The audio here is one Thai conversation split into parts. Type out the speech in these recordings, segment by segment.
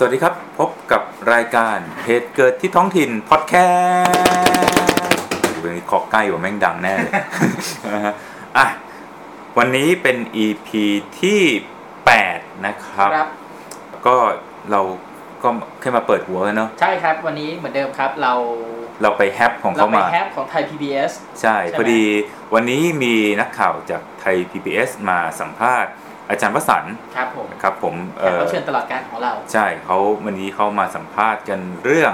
สวัสดีครับ พบกับรายการเหตุเกิดที่ท้องถิ่นพอดแคสต์ดูเป็นขอใกล้กว่าแม่งดังแน่เลยนะฮะอะวันนี้เป็น EP ที่ 8 นะครับ ครับก็เราก็แค่มาเปิดหัวกันเนาะใช่ครับวันนี้เหมือนเดิมครับเราเราไปแฮปของเราเขาไปมา แฮปของไทย PBS ใช่ ใช่ไหม พอดีวันนี้มีนักข่าวจากไทย PBS มาสัมภาษณ์ อาจารย์วสันต์ครับผมนะครับผมแขกรับเชิญตลอดการของเรา ใช่เขาวันนี้เขามาสัมภาษณ์กันเรื่อง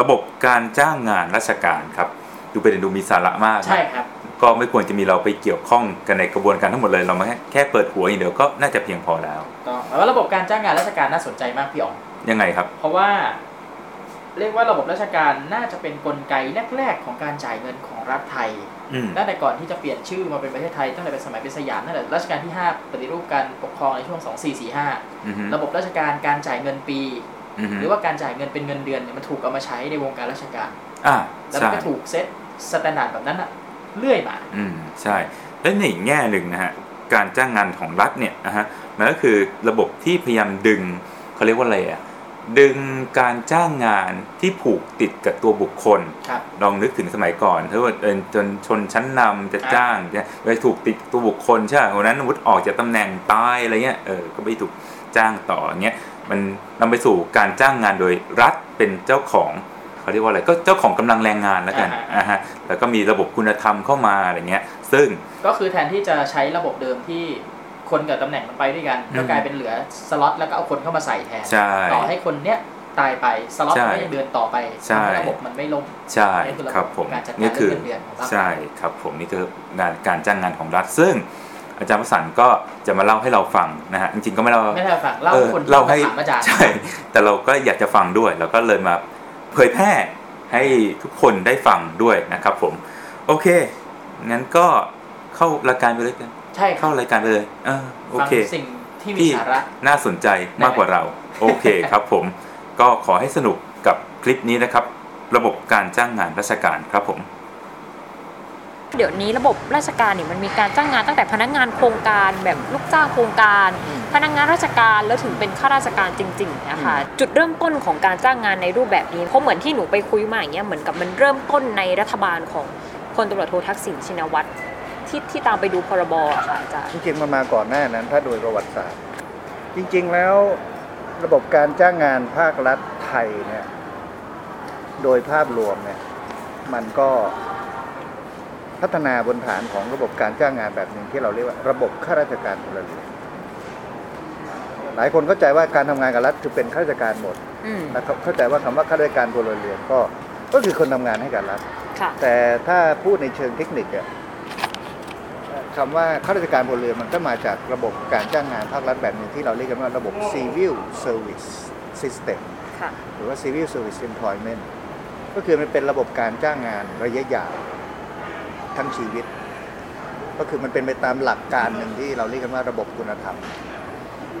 ระบบการจ้างงานราชการครับ ดูเป็นดูมีสาระมากนะใช่ครับ ก็ไม่ควรจะมีเราไปเกี่ยวข้องกันในกระบวนการทั้งหมดเลยเรามาแค่แค่เปิดหัวอย่างเดียวก็น่าจะเพียงพอแล้วก็แล้วาระบบการจ้างงานราชการน่าสนใจมากพี่อ๋องยังไงครับ เพราะว่า เรียกว่าระบบราชการน่าจะเป็นกลไกแรก ๆ ของการจ่ายเงินของรัฐไทยอืม ตั้งแต่ก่อนที่จะเปลี่ยนชื่อมาเป็นประเทศไทยตั้งแต่เป็นสมัยเป็นสยามตั้งแต่รัชกาลที่ 5 ปฏิรูปการปกครองในช่วง 2445อือฮึระบบราชการการจ่ายเงินปีอือฮึหรือว่าการจ่ายเงินเป็นเงินเดือนเนี่ยมันถูกเอามาใช้ในวงการราชการอ่าแล้วมัใช่นก็ถูก set standard แบบนั้นอะเรื่อยมาอืมใช่ และในอีกแง่หนึ่งนะฮะการจ้างงานของรัฐเนี่ยนะฮะมันก็คือระบบที่พยายามดึงเขาเรียกว่าอะไรอะ ดึงการจ้างงานที่ผูกติดกับตัวบุคคลครับลองนึกถึงสมัยก่อนถ้าว่าเออจนชนชั้นนำจะอ่าจ้างเนี่ยไปถูกติดตัวบุคคลใช่ไหมวันนั้นวุฒิออกจากตำแหน่งตายอะไรเงี้ยเออก็ไม่ถูกจ้างต่ออย่างเงี้ยมันนำไปสู่การจ้างงานโดยรัฐเป็นเจ้าของเขาเรียกว่าอะไรก็เจ้าของกำลังแรงงานแล้วกันอ่าฮะอ่าฮะแล้วก็มีระบบคุณธรรมเข้ามาอะไรเงี้ยซึ่งก็คือแทนที่จะใช้ระบบเดิมที่ คนกับตำแหน่งมันไปด้วยกันอืมก็กลายเป็นเหลือสล็อตแล้วก็เอาคนเข้ามาใส่แทนใช่ต่อให้คนเนี้ยตายไปสล็อตใช่มันก็ยังเดินต่อไปใช่ทำให้ระบบมันไม่ล่มใช่นี่คือระคบรับบผมการจัดการนี่คือเรื่องเงินเดือนของรัฐใช่ครับผมนี่คืองานการจ้างงานของรัฐซึ่งอาจารย์ประสันก็จะมาเล่าให้เราฟังนะฮะจริงๆก็ไม่เล่าไม่ได้ฟังเล่าเออคนที่เล่าให้ถามอาจารย์ใช่ แต่เราก็อยากจะฟังด้วยเราก็เลยมาเผยแพร่ให้ทุกคนได้ฟังด้วยนะครับผม โอเคงั้นก็เข้ารายการไปเลยกัน ใช่ครัเข้าบรายการไปเลยเออโอฟังเคสิ่งที่มีที่สาระน่าสนใจมากกว่าเรา โอเคครับผมก็ขอให้สนุกกับคลิปนี้นะครับ ระบบการจ้างงานราชการครับผมเดี๋ยวนี้ระบบราชการเนี่ยมันมีการจ้างงานตั้งแต่พนักงานโครงการแบบลูกจ้างโครงการอืมพนักงานราชการแล้วถึงเป็นข้าราชการจริงๆนะคะจุดเริ่มต้นของการจ้างงานในรูปแบบนี้เพราะเหมือนที่หนูไปคุยมาอย่างเงี้ยเหมือนกับมันเริ่มต้นในรัฐบาลของพลตำรวจโททักษิณชินวัตร ที่ที่ตามไปดูพรบอะค่ะอาจารย์จริงๆมันมาก่อนหน้านั้น ถ้าโดยประวัติศาสตร์ จริงๆแล้วระบบการจ้างงานภาครัฐไทยเนี่ยโดยภาพรวมเนี่ยมันก็พัฒนาบนฐานของระบบการจ้างงานแบบหนึ่งที่เราเรียกว่าระบบข้าราชการพลเรือนหลายคนเข้าใจว่าการทำงานกับรัฐคือเป็นข้าราชการหมดอืมนะครับเข้าใจว่าคำว่าข้าราชการพลเรือนก็ก็คือคนทำงานให้กับรัฐ ค่ะ แต่ถ้าพูดในเชิงเทคนิคอะ คำว่าข้าราชการพลเรือนมันก็มาจากระบบการจ้างงานภาครัฐแบบหนึ่งที่เราเรียกกันว่าระบบ civil service system ค่ะหรือว่า civil service employment ก็คือมันเป็นระบบการจ้างงานระยะยาวทั้งชีวิต ก็คือมันเป็นไปตามหลักการหนึ่งที่เราเรียกกันว่าระบบคุณธรรม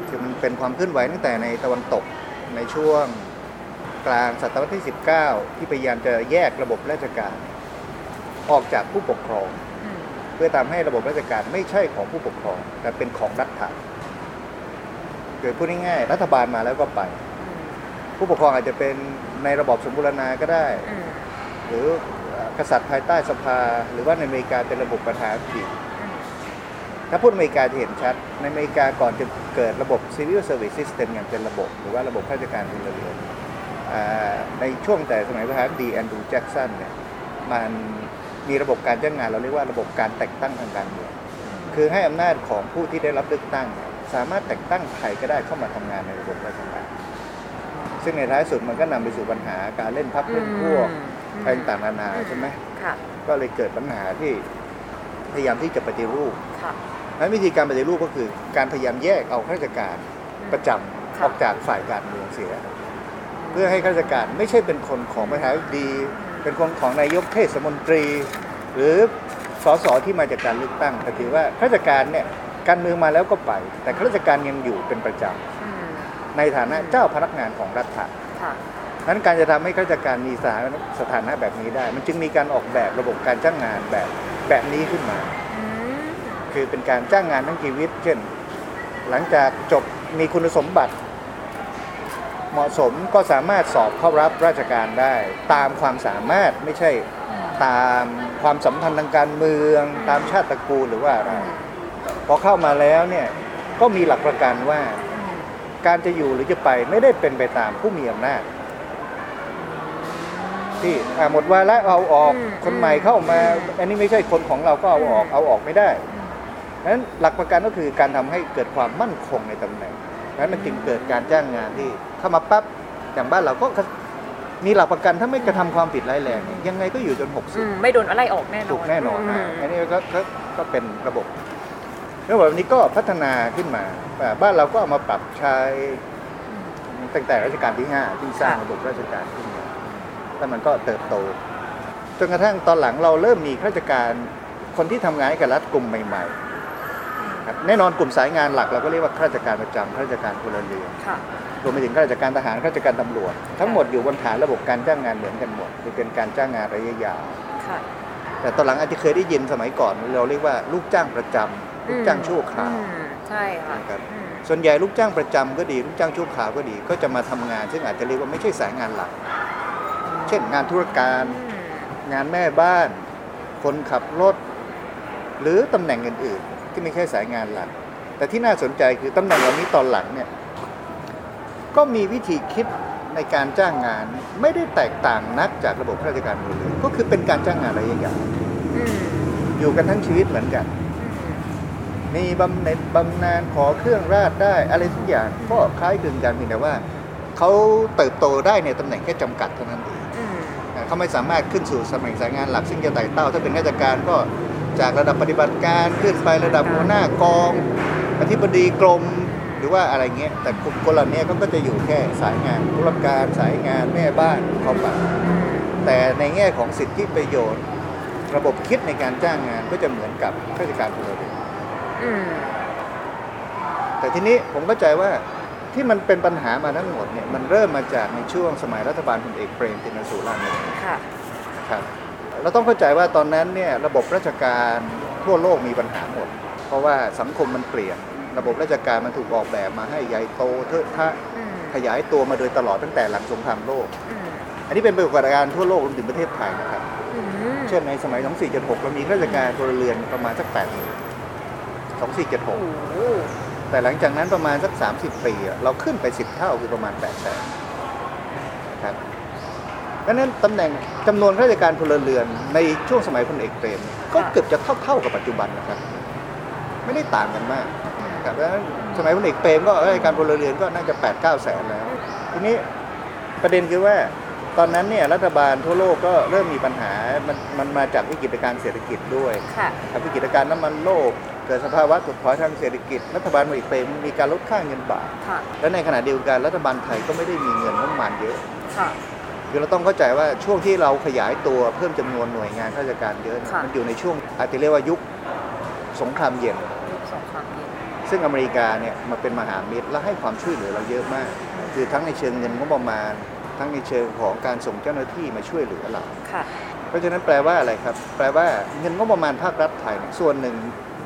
คือมันเป็นความเคลื่อนไหวตั้งแต่ในตะวันตกในช่วงกลางศตวรรษที่ 19 ที่พยายามจะแยกระบบราชการ ออกจากผู้ปกครองอืมเพื่อทำให้ระบบราชการไม่ใช่ของผู้ปกครอง แต่เป็นของรัฐะคือพูดง่ายๆรัฐบาลมาแล้วก็ไป ผู้ปกครองอาจจะเป็นในระบอบสมบูรณาก็ได้ หรือกษัตริย์ภายใต้สภา หรือว่าในอเมริกาเป็นระบบประธานาธิบดีถ้าพูดอเมริกาจะเห็นชัด ในอเมริกาก่อนจะเกิดระบบ civil service system อย่างเป็นระบบ หรือว่าระบบข้าราชการพลเรือนในช่วงแต่สมัยประธานาธิบดีแอนดรูว์แจ็กสันเนี่ยมัน มีระบบการจ้างงานเราเรียกว่าระบบการแต่งตั้งทางการเมืองคือให้อำนาจของผู้ที่ได้รับเลือกตั้งเนี่ยสามารถแต่งตั้งใครก็ได้เข้ามาทำงานในระบบราชการซึ่งในท้ายสุดมันก็นำไปสู่ปัญหาการเล่นพักเล่นพวกอืมอะไรต่างๆนานาใช่ไหมค่ะก็เลยเกิดปัญหาที่พยายามที่จะปฏิรูปค่ะนั้นวิธีการปฏิรูปก็คือ การพยายามแยกเอาข้าราชการประจำค่ะออกจากฝ่ายการเมืองเสีย เพื่อให้ข้าราชการไม่ใช่เป็นคนของประธานาธิบดี เป็นคนของนายกเทศมนตรี หรือสสที่มาจากการเลือกตั้งแต่ถือว่าข้าราชการเนี่ยการเมืองมาแล้วก็ไป แต่ข้าราชการยังอยู่เป็นประจอืมำในฐานะเจ้าพนักงานของรัฐะค่ะนั้นการจะทำให้ข้าราชการมีสถานะสถานะแบบนี้ได้ มันจึงมีการออกแบบระบบการจ้างงานแบบแบบนี้ขึ้นมาอืมคือเป็นการจ้างงานทั้งชีวิต เช่น หลังจากจบมีคุณสมบัติ เหมาะสมก็สามารถสอบเข้ารับราชการได้ ตามความสามารถไม่ใช่ตามความสัมพันธ์ทางการเมือง ตามชาติตระกูลหรือว่าอะไรพอเข้ามาแล้วเนี่ยก็มีหลักประกันว่าการจะอยู่หรือจะไปไม่ได้เป็นไปตามผู้มีอำนาจที่อะหมดวาระเอาออกอืมคนใหม่เข้ามา อันนี้ไม่ใช่คนของเราก็เอาออกเอาออกไม่ได้นั้นหลักประกันก็คือการทำให้เกิดความมั่นคงในตำแหน่ง นั้นมันจึงเกิดการจ้างงานที่เข้ามาปั๊บอย่างบ้านเราก็มีหลักประกันถ้าไม่กระทำความผิดร้ายแรงเนี่ยยังไงก็อยู่จนอืม60 ไม่โดนอะไรออกแน่นอนถูกแน่นอนนะมอันนี้ก็ก็ก็เป็นระบบแล้วแบบนี้ก็พัฒนาขึ้นมาอ่าบ้านเราก็เอามาปรับใช้ตั้งแต่รัชกาลที่5ที่สร้างระบบราชการขึ้นมาแล้วมันก็เติบโตจนกระทั่งตอนหลังเราเริ่มมีข้าราชการคนที่ทำงานให้กับรัฐกลุ่มใหม่ ๆ ครับแน่นอนกลุ่มสายงานหลักเราก็เรียกว่าข้าราชการประจำข้าราชการพลเรือนค่ะ รวมไปถึงข้าราชการทหารข้าราชการตำรวจ ทั้งหมดอยู่บนฐานระบบการจ้างงานเหมือนกันหมดคือเป็นการจ้างงานระยะยาว ค่ะ แต่ตอนหลังอาจจะเคยได้ยินสมัยก่อนเราเรียกว่าลูกจ้างประจำลูกจ้างชั่วคราว อืมใช่ค่ะนะครับ อืมส่วนใหญ่ลูกจ้างประจำก็ดีลูกจ้างชั่วคราวก็ดี ก็จะมาทำงาน ซึ่งอาจจะเรียกว่าไม่ใช่สายงานหลัก เช่นงานธุรการ อืมงานแม่บ้าน คนขับรถ หรือตำแหน่งอื่นๆ ที่ไม่ใช่สายงานหลัก แต่ที่น่าสนใจคือตำแหน่งเหล่านี้ตอนหลังเนี่ยก็มีวิธีคิดในการจ้างงานไม่ได้แตกต่างนักจากระบบข้าราชการพลเรือนก็คือเป็นการจ้างงานระยะยาวอืมอยู่กันทั้งชีวิตเหมือนกัน มีบำเหน็จบำนาญขอเครื่องราชได้อะไรทุกอย่างก็คล้ายคลึงกันเพียงแต่ว่าเขาเติบโตได้ในตำแหน่งแค่จำกัดเท่านั้นเองอืมนะเขาไม่สามารถขึ้นสู่ตำแหน่งสายงานหลักซึ่งจะไต่เต้า ถ้าเป็นราชการก็ จากระดับปฏิบัติการขึ้นไประดับหัวหน้ากอง อธิบดีกรมหรือว่าอะไรเงี้ยแต่กลุ่มคนเหล่านี้เขาก็จะอยู่แค่สายงานธุรการสายงานแม่บ้านเข้าไปแต่ในแง่ของสิทธิประโยชน์ ระบบคิดในการจ้างงานก็จะเหมือนกับข้าราชการพลเรือนอืมแต่ทีนี้ผมเข้าใจว่าที่มันเป็นปัญหามาทั้งหมดเนี่ยมันเริ่มมาจากในช่วงสมัยรัฐบาลพลเอกเปรมตินสุรานนท์ค่ะนะครับ เราต้องเข้าใจว่าตอนนั้นเนี่ยระบบราชการทั่วโลกมีปัญหาหมด เพราะว่าสังคมมันเปลี่ยน ระบบราชการมันถูกออกแบบมาให้ใหญ่โตเทอะทะอืมขยายตัวมาโดยตลอดตั้งแต่หลังสงครามโลกอืมอันนี้เป็นปรากฏการณ์ทั่วโลกรวมถึงประเทศไทยนะครับอืมเช่นในสมัย 2476 เรามีข้าราชการพลเรือนประมาณสัก8 0 0 0 0โอ้2476โหแต่หลังจากนั้นประมาณสัก 30 ปีอะเราขึ้นไป 10 เท่าคือประมาณ8 0 0แสนนะครับ ดังนั้นตำแหน่งจำนวนข้าราชการพลเรือนในช่วงสมัยพลเอกเปรมเนี่ยก็เกือบจะเท่าๆกับปัจจุบันนะครับ ไม่ได้ต่างกันมากนะครับดังนั้นสมัยพลเอกเปรมก็ข้าราชการพลเรือนก็น่าจะ8 9แสนแล้ว ทีนี้ประเด็นคือว่าตอนนั้นเนี่ยรัฐบาลทั่วโลกก็เริ่มมีปัญหา มันมันมาจากวิกฤตการณ์เศรษฐกิจด้วยค่ะครับวิกฤตการณ์น้ำมันโลก เกิดสภาวะถดถอยทางเศรษฐกิจ รัฐบาลพลเอกเปรมมีการลดค่าเงินบาทค่ะและในขณะเดียวกันรัฐบาลไทยก็ไม่ได้มีเงินงบประมาณเยอะ ค่ะคือเราต้องเข้าใจว่าช่วงที่เราขยายตัวเพิ่มจำนวนหน่วยงานข้าราชการเยอะเนี่ยค่ะ มันอยู่ในช่วงอาจจะเรียกว่ายุคสงครามเย็น ยุคสงครามเย็น ซึ่งอเมริกาเนี่ยมาเป็นมหามิตรและให้ความช่วยเหลือเราเยอะมาก คือทั้งในเชิงเงินงบประมาณ ทั้งในเชิงของการส่งเจ้าหน้าที่มาช่วยเหลือเรา ค่ะ เพราะฉะนั้นแปลว่าอะไรครับ แปลว่าเงินงบประมาณภาครัฐไทยเนี่ยส่วนหนึ่ง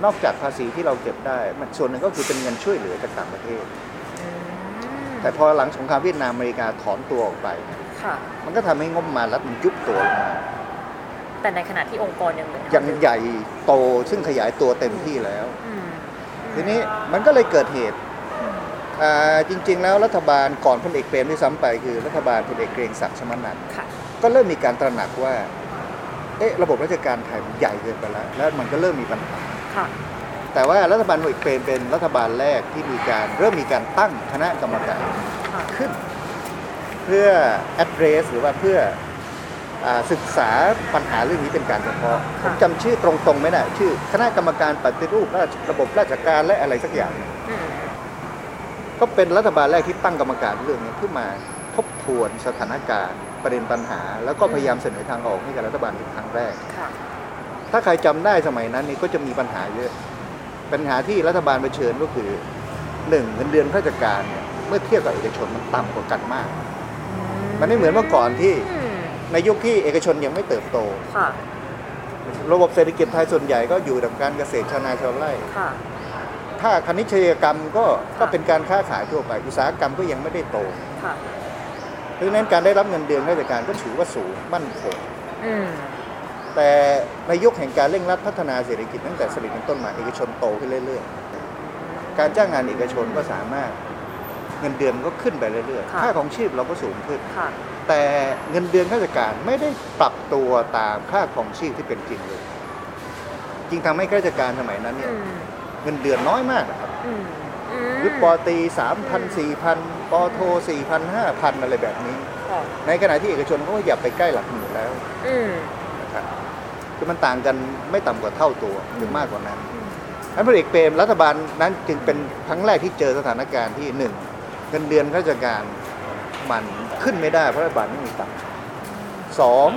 นอกจากภาษีที่เราเก็บได้มันส่วนหนึ่งก็คือเป็นเงินช่วยเหลือจากต่างประเทศอืมแต่พอหลังสงครามเวียดนามอเมริกาถอนตัวออกไป ค่ะ มันก็ทำให้งบประมาณรัฐมันยุบตัวลงมาแต่ในขณะที่องค์กรยังเป็นยังใหญ่โตซึ่งขยายตัวเต็มที่แล้ว อืมทีนี้มันก็เลยเกิดเหตุอ่าจริง ๆ แล้วรัฐบาลก่อนพลเอกเปรมที่ซ้ำไปคือรัฐบาลพลเอกเกรียงศักดิ์ชมนันท์ค่ะ ก็เริ่มมีการตระหนักว่าเอ๊ะระบบราชการไทยมันใหญ่เกินไปแล้ว แล้วมันก็เริ่มมีปัญหา ค่ะ แต่ว่ารัฐบาลพลเอกเปรมเป็นรัฐบาลแรกที่มีการเริ่มมีการตั้งคณะกรรมการค่ะ ขึ้น เพื่อ address หรือว่าเพื่ออาศึกษาปัญหาเรื่องนี้เป็นการเฉพาะผมจำชื่อตรงๆไม่ได้ชื่อ คณะกรรมการปฏิรูประระบบราชการและอะไรสักอย่างอืมก็เป็นรัฐบาลแรกที่ตั้งกรรมการเรื่องนี้ขึ้นมาทบทวนสถานการณ์ประเด็นปัญหา แล้วก็พยายามเสนอทางออกให้กับรัฐบาลเป็นครั้งแรกค่ะถ้าใครจำได้สมัยนั้นนี่ก็จะมีปัญหาเยอะ ปัญหาที่รัฐบาลเผชิญก็คือหนึ่งเงินเดือนข้าราชการเนี่ยเมื่อเทียบกับเอกชนมันต่ำกว่ากันมาก มันไม่เหมือนเมื่อก่อนที่อืมในยุคที่เอกชนยังไม่เติบโตค่ะระบบเศรษฐกิจไทยส่วนใหญ่ก็อยู่กับการเกษตรชาวนาชาวไร่ค่ะถ้าคณิตเชยกรรมก็ก็เป็นการค้าขายทั่วไป อุตสาหกรรมก็ยังไม่ได้โตค่ะค่ะเพราะฉะนั้นการได้รับเงินเดือนข้าราชการก็ถือว่าสูงมั่นคงอืมแต่ในยุคแห่งการเร่งรัดพัฒนาเศรษฐกิจตั้งแต่สมัยเป็นต้นมาเอกชนโตขึ้นเรื่อยๆ การจ้างงานเอกชนก็สามารถ เงินเดือนก็ขึ้นไปเรื่อยๆ ค่ะค่าของชีพเราก็สูงขึ้นค่ะแต่เงินเดือนข้าราชการไม่ได้ปรับตัวตามค่าของชีพที่เป็นจริงเลย จริงทำให้ข้าราชการสมัยนั้นเนี่ยอืมเงินเดือนน้อยมากนะครับอืมอืมยุคปอตรีสามพันสี่พันปอโทสี่พันห้าพันอะไรแบบนี้ค่ะในขณะที่เอกชนเขาก็อยากไปใกล้หลักหมื่นแล้วอืมนะครับคือมันต่างกันไม่ต่ำกว่าเท่าตัวหรือมากกว่านั้นนั้นพลเอกเปรมรัฐบาลนั้นจึงเป็นครั้งแรกที่เจอสถานการณ์ที่หนึ่ง เงินเดือนข้าราชการมันขึ้นไม่ได้เพราะรัฐบาลไม่มีตังค์สอง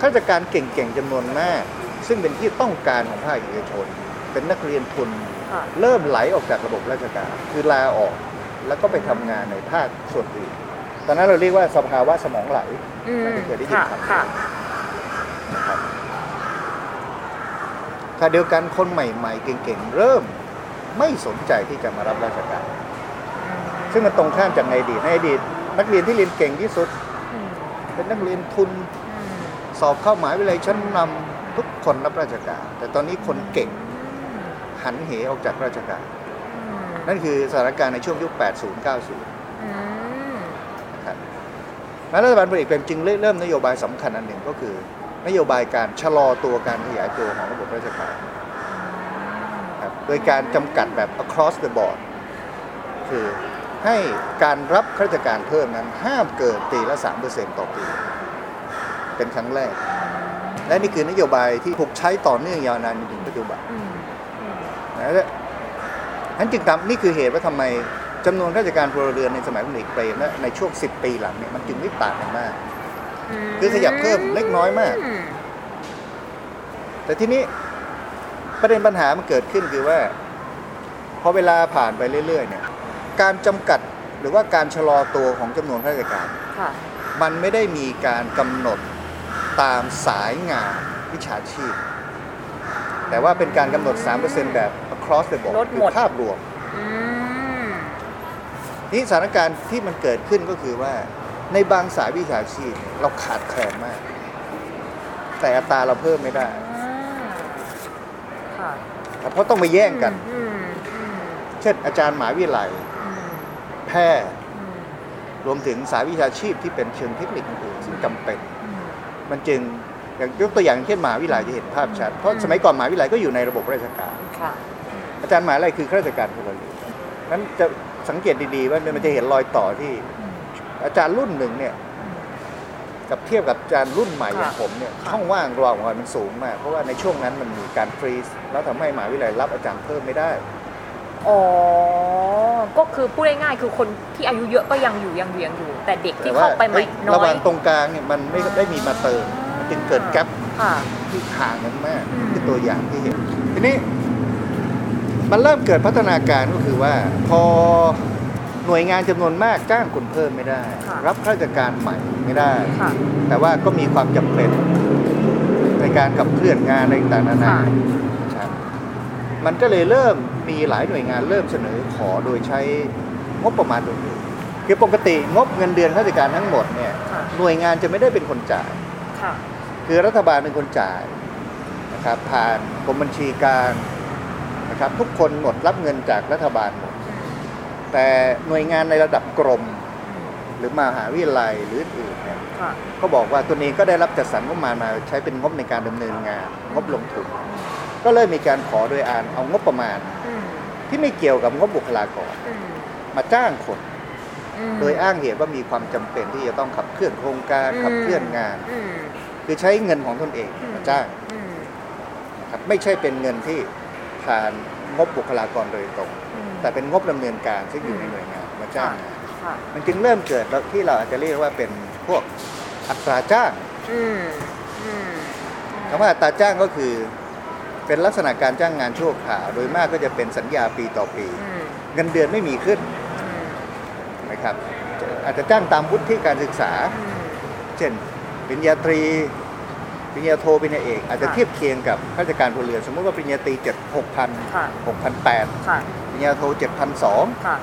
ข้าราชการเก่งๆจำนวนมาก ซึ่งเป็นที่ต้องการของภาคเอกชน เป็นนักเรียนทุนค่ะเริ่มไหลออกจากระบบราชการ คือลาออกแล้วก็ไปทำงานในภาคส่วนอื่น ตอนนั้นเราเรียกว่าสภาวะสมองไหลอืมน่าจะเคยได้ยินค่ะคำค่ะนะครับขณะเดียวกันคนใหม่ ๆ เก่งๆ เริ่มไม่สนใจที่จะมารับราชการ ซึ่งมันตรงข้ามจากในอดีตในอดีต นักเรียนที่เรียนเก่งที่สุด เป็นนักเรียนทุนสอบเข้าหมหาวิทยาลัยชั้นนำทุกคนรับราชการ แต่ตอนนี้คนเก่งหันเหออกจากราชการ นั่นคือสถานการณ์ในช่วงยุค 80 90นะครับแล้วรัฐบาลพลเอกเปรมจึงเริ่มนโยบายสำคัญอันหนึ่งก็คือ นโยบายการชะลอตัวการขยายตัวของระบบราชการครับโดยการจำกัดแบบ across the board คือ ให้การรับข้าราชการเพิ่มนั้นห้ามเกินปีละ 3%ต่อปี เป็นครั้งแรก และนี่คือนโยบายที่ถูกใช้ต่อเนื่องยาวนานจนถึงปัจจุบันนะและนั้นจึงทำนี่คือเหตุว่าทำไมจำนวนข้าราชการพลเรือนในสมัยพลเอกเปรมและในช่วง 10 ปีหลังเนี่ยมันจึงไม่ต่างกันมาก คือขยับเพิ่มเล็กน้อยมาก แต่ทีนี้ประเด็นปัญหามันเกิดขึ้นคือว่า พอเวลาผ่านไปเรื่อยๆเนี่ย การจำกัดหรือว่าการชะลอตัวของจำนวนข้าราชการค่ะมันไม่ได้มีการกำหนดตามสายงานวิชาชีพ แต่ว่าเป็นการกำหนด 3%แบบ across the board ลดคืหมดภาพรวมอืมนี่สถานการณ์ที่มันเกิดขึ้นก็คือว่าในบางสายวิชาชีพเนี่ยเราขาดแคลนมาก แต่อัตราเราเพิ่มไม่ได้อ่าค่ะเพราะต้องมาแย่งกันอืมอืมเช่นอาจารย์หมหาวิทยาลัยอืม แพทย์อืมรวมถึงสายวิชาชีพที่เป็นเชิงเทคนิคอื่นๆซึ่งจำเป็นอืมมันจึงอย่างยกตัวอย่างเช่นมหาวิทยาลัยจะเห็นภาพชัด เพราะสมัยก่อนมหาวิทยาลัยก็อยู่ในระบบราชการค่ะอาจารย์มหาวิทยาลัยคือข้าราชการพลเรือนนั้นจะสังเกตดีๆว่ามันจะเห็นรอยต่อที่อืมอาจารย์รุ่นหนึ่งเนี่ยกับเทียบกับอาจารย์รุ่นใหม่อย่างค่ะผมเนี่ยค่ะช่องว่างระหว่างวันมันสูงมาก เพราะว่าในช่วงนั้นมันมีการฟรีซแล้วทำให้มหาวิทยาลัยรับอาจารย์เพิ่มไม่ได้ อ๋อ ก็คือพูดง่ายๆคือคนที่อายุเยอะก็ยังอยู่ยังอยู่ยังอยู่ แต่เด็กที่แต่ว่าเข้าไปใหม่เอ้ยน้ระหอว่ายงตรงกลางเนี่ยมันไม่ได้มีมาเติมมันจึงเกิดแกลบค่ะที่ห่างกันมากอืมคือตัวอย่างที่เห็น ทีนี้ มันเริ่มเกิดพัฒนาการก็คือว่า พอหน่วยงานจำนวนมากจ้างคนเพิ่มไม่ได้ค่ะรับข้าราชการใหม่ไม่ได้ค่ะแต่ว่าก็มีความจำเป็นในการขับเคลื่อนงานในต่างๆนานาค่ะครับมันก็เลยเริ่ม มีหลายหน่วยงานเริ่มเสนอขอโดยใช้งบประมาณตัวอื่นคือปกติงบเงินเดือนข้าราชการทั้งหมดเนี่ยค่ะหน่วยงานจะไม่ได้เป็นคนจ่ายค่ะคือรัฐบาลเป็นคนจ่ายนะครับผ่านกรมบัญชีกลารนะครับทุกคนหมดรับเงินจากรัฐบาลหมด แต่หน่วยงานในระดับกรม หรือมหาวิทยาลัยหรืออื่นๆเนี่ยค่ะก็บอกว่าตัวเองก็ได้รับจัดสรรงบประมาณมาใช้เป็นงบในการดำเนินงาน งบลงทุน ก็เลยมีการขอโดยอ่านเอางบประมาณอืม ที่ไม่เกี่ยวกับงบบุคลากรอืมมาจ้างคนอืมโดยอ้างเหตุว่ามีความจำเป็นที่จะต้องขับเคลื่อนโครงการขับเคลื่อนงานอืมคือใช้เงินของตนเองมาจ้างอืมนะครับไม่ใช่เป็นเงินที่ผ่านงบบุคลากรโดยตรงอืมแต่เป็นงบดำเนินการซึ่งอยู่ในหน่วยงานมาจ้างงานค่ะมันจึงเริ่มเกิดแล้วที่เราอาจจะเรียกว่าเป็นพวกอัตราจ้างอืมอืมคำว่าอัตราจ้างก็คือ เป็นลักษณะการจ้างงานชั่วคราวโดยมากก็จะเป็นสัญญาปีต่อปีอืมเงินเดือนไม่มีขึ้นอืมนะครับอาจจะจ้างตามวุฒิการศึกษาอืมเช่นปริญญาตรีปริญญาโทปริญญาเอก อาจจะค่ะเทียบเคียงกับข้าราชการพลเรือนสมมติว่าปริญญาตรีเจ็ดหกพันค่ะหกพันแปดค่ะปริญญาโทเจ็ดพันสองค่ะ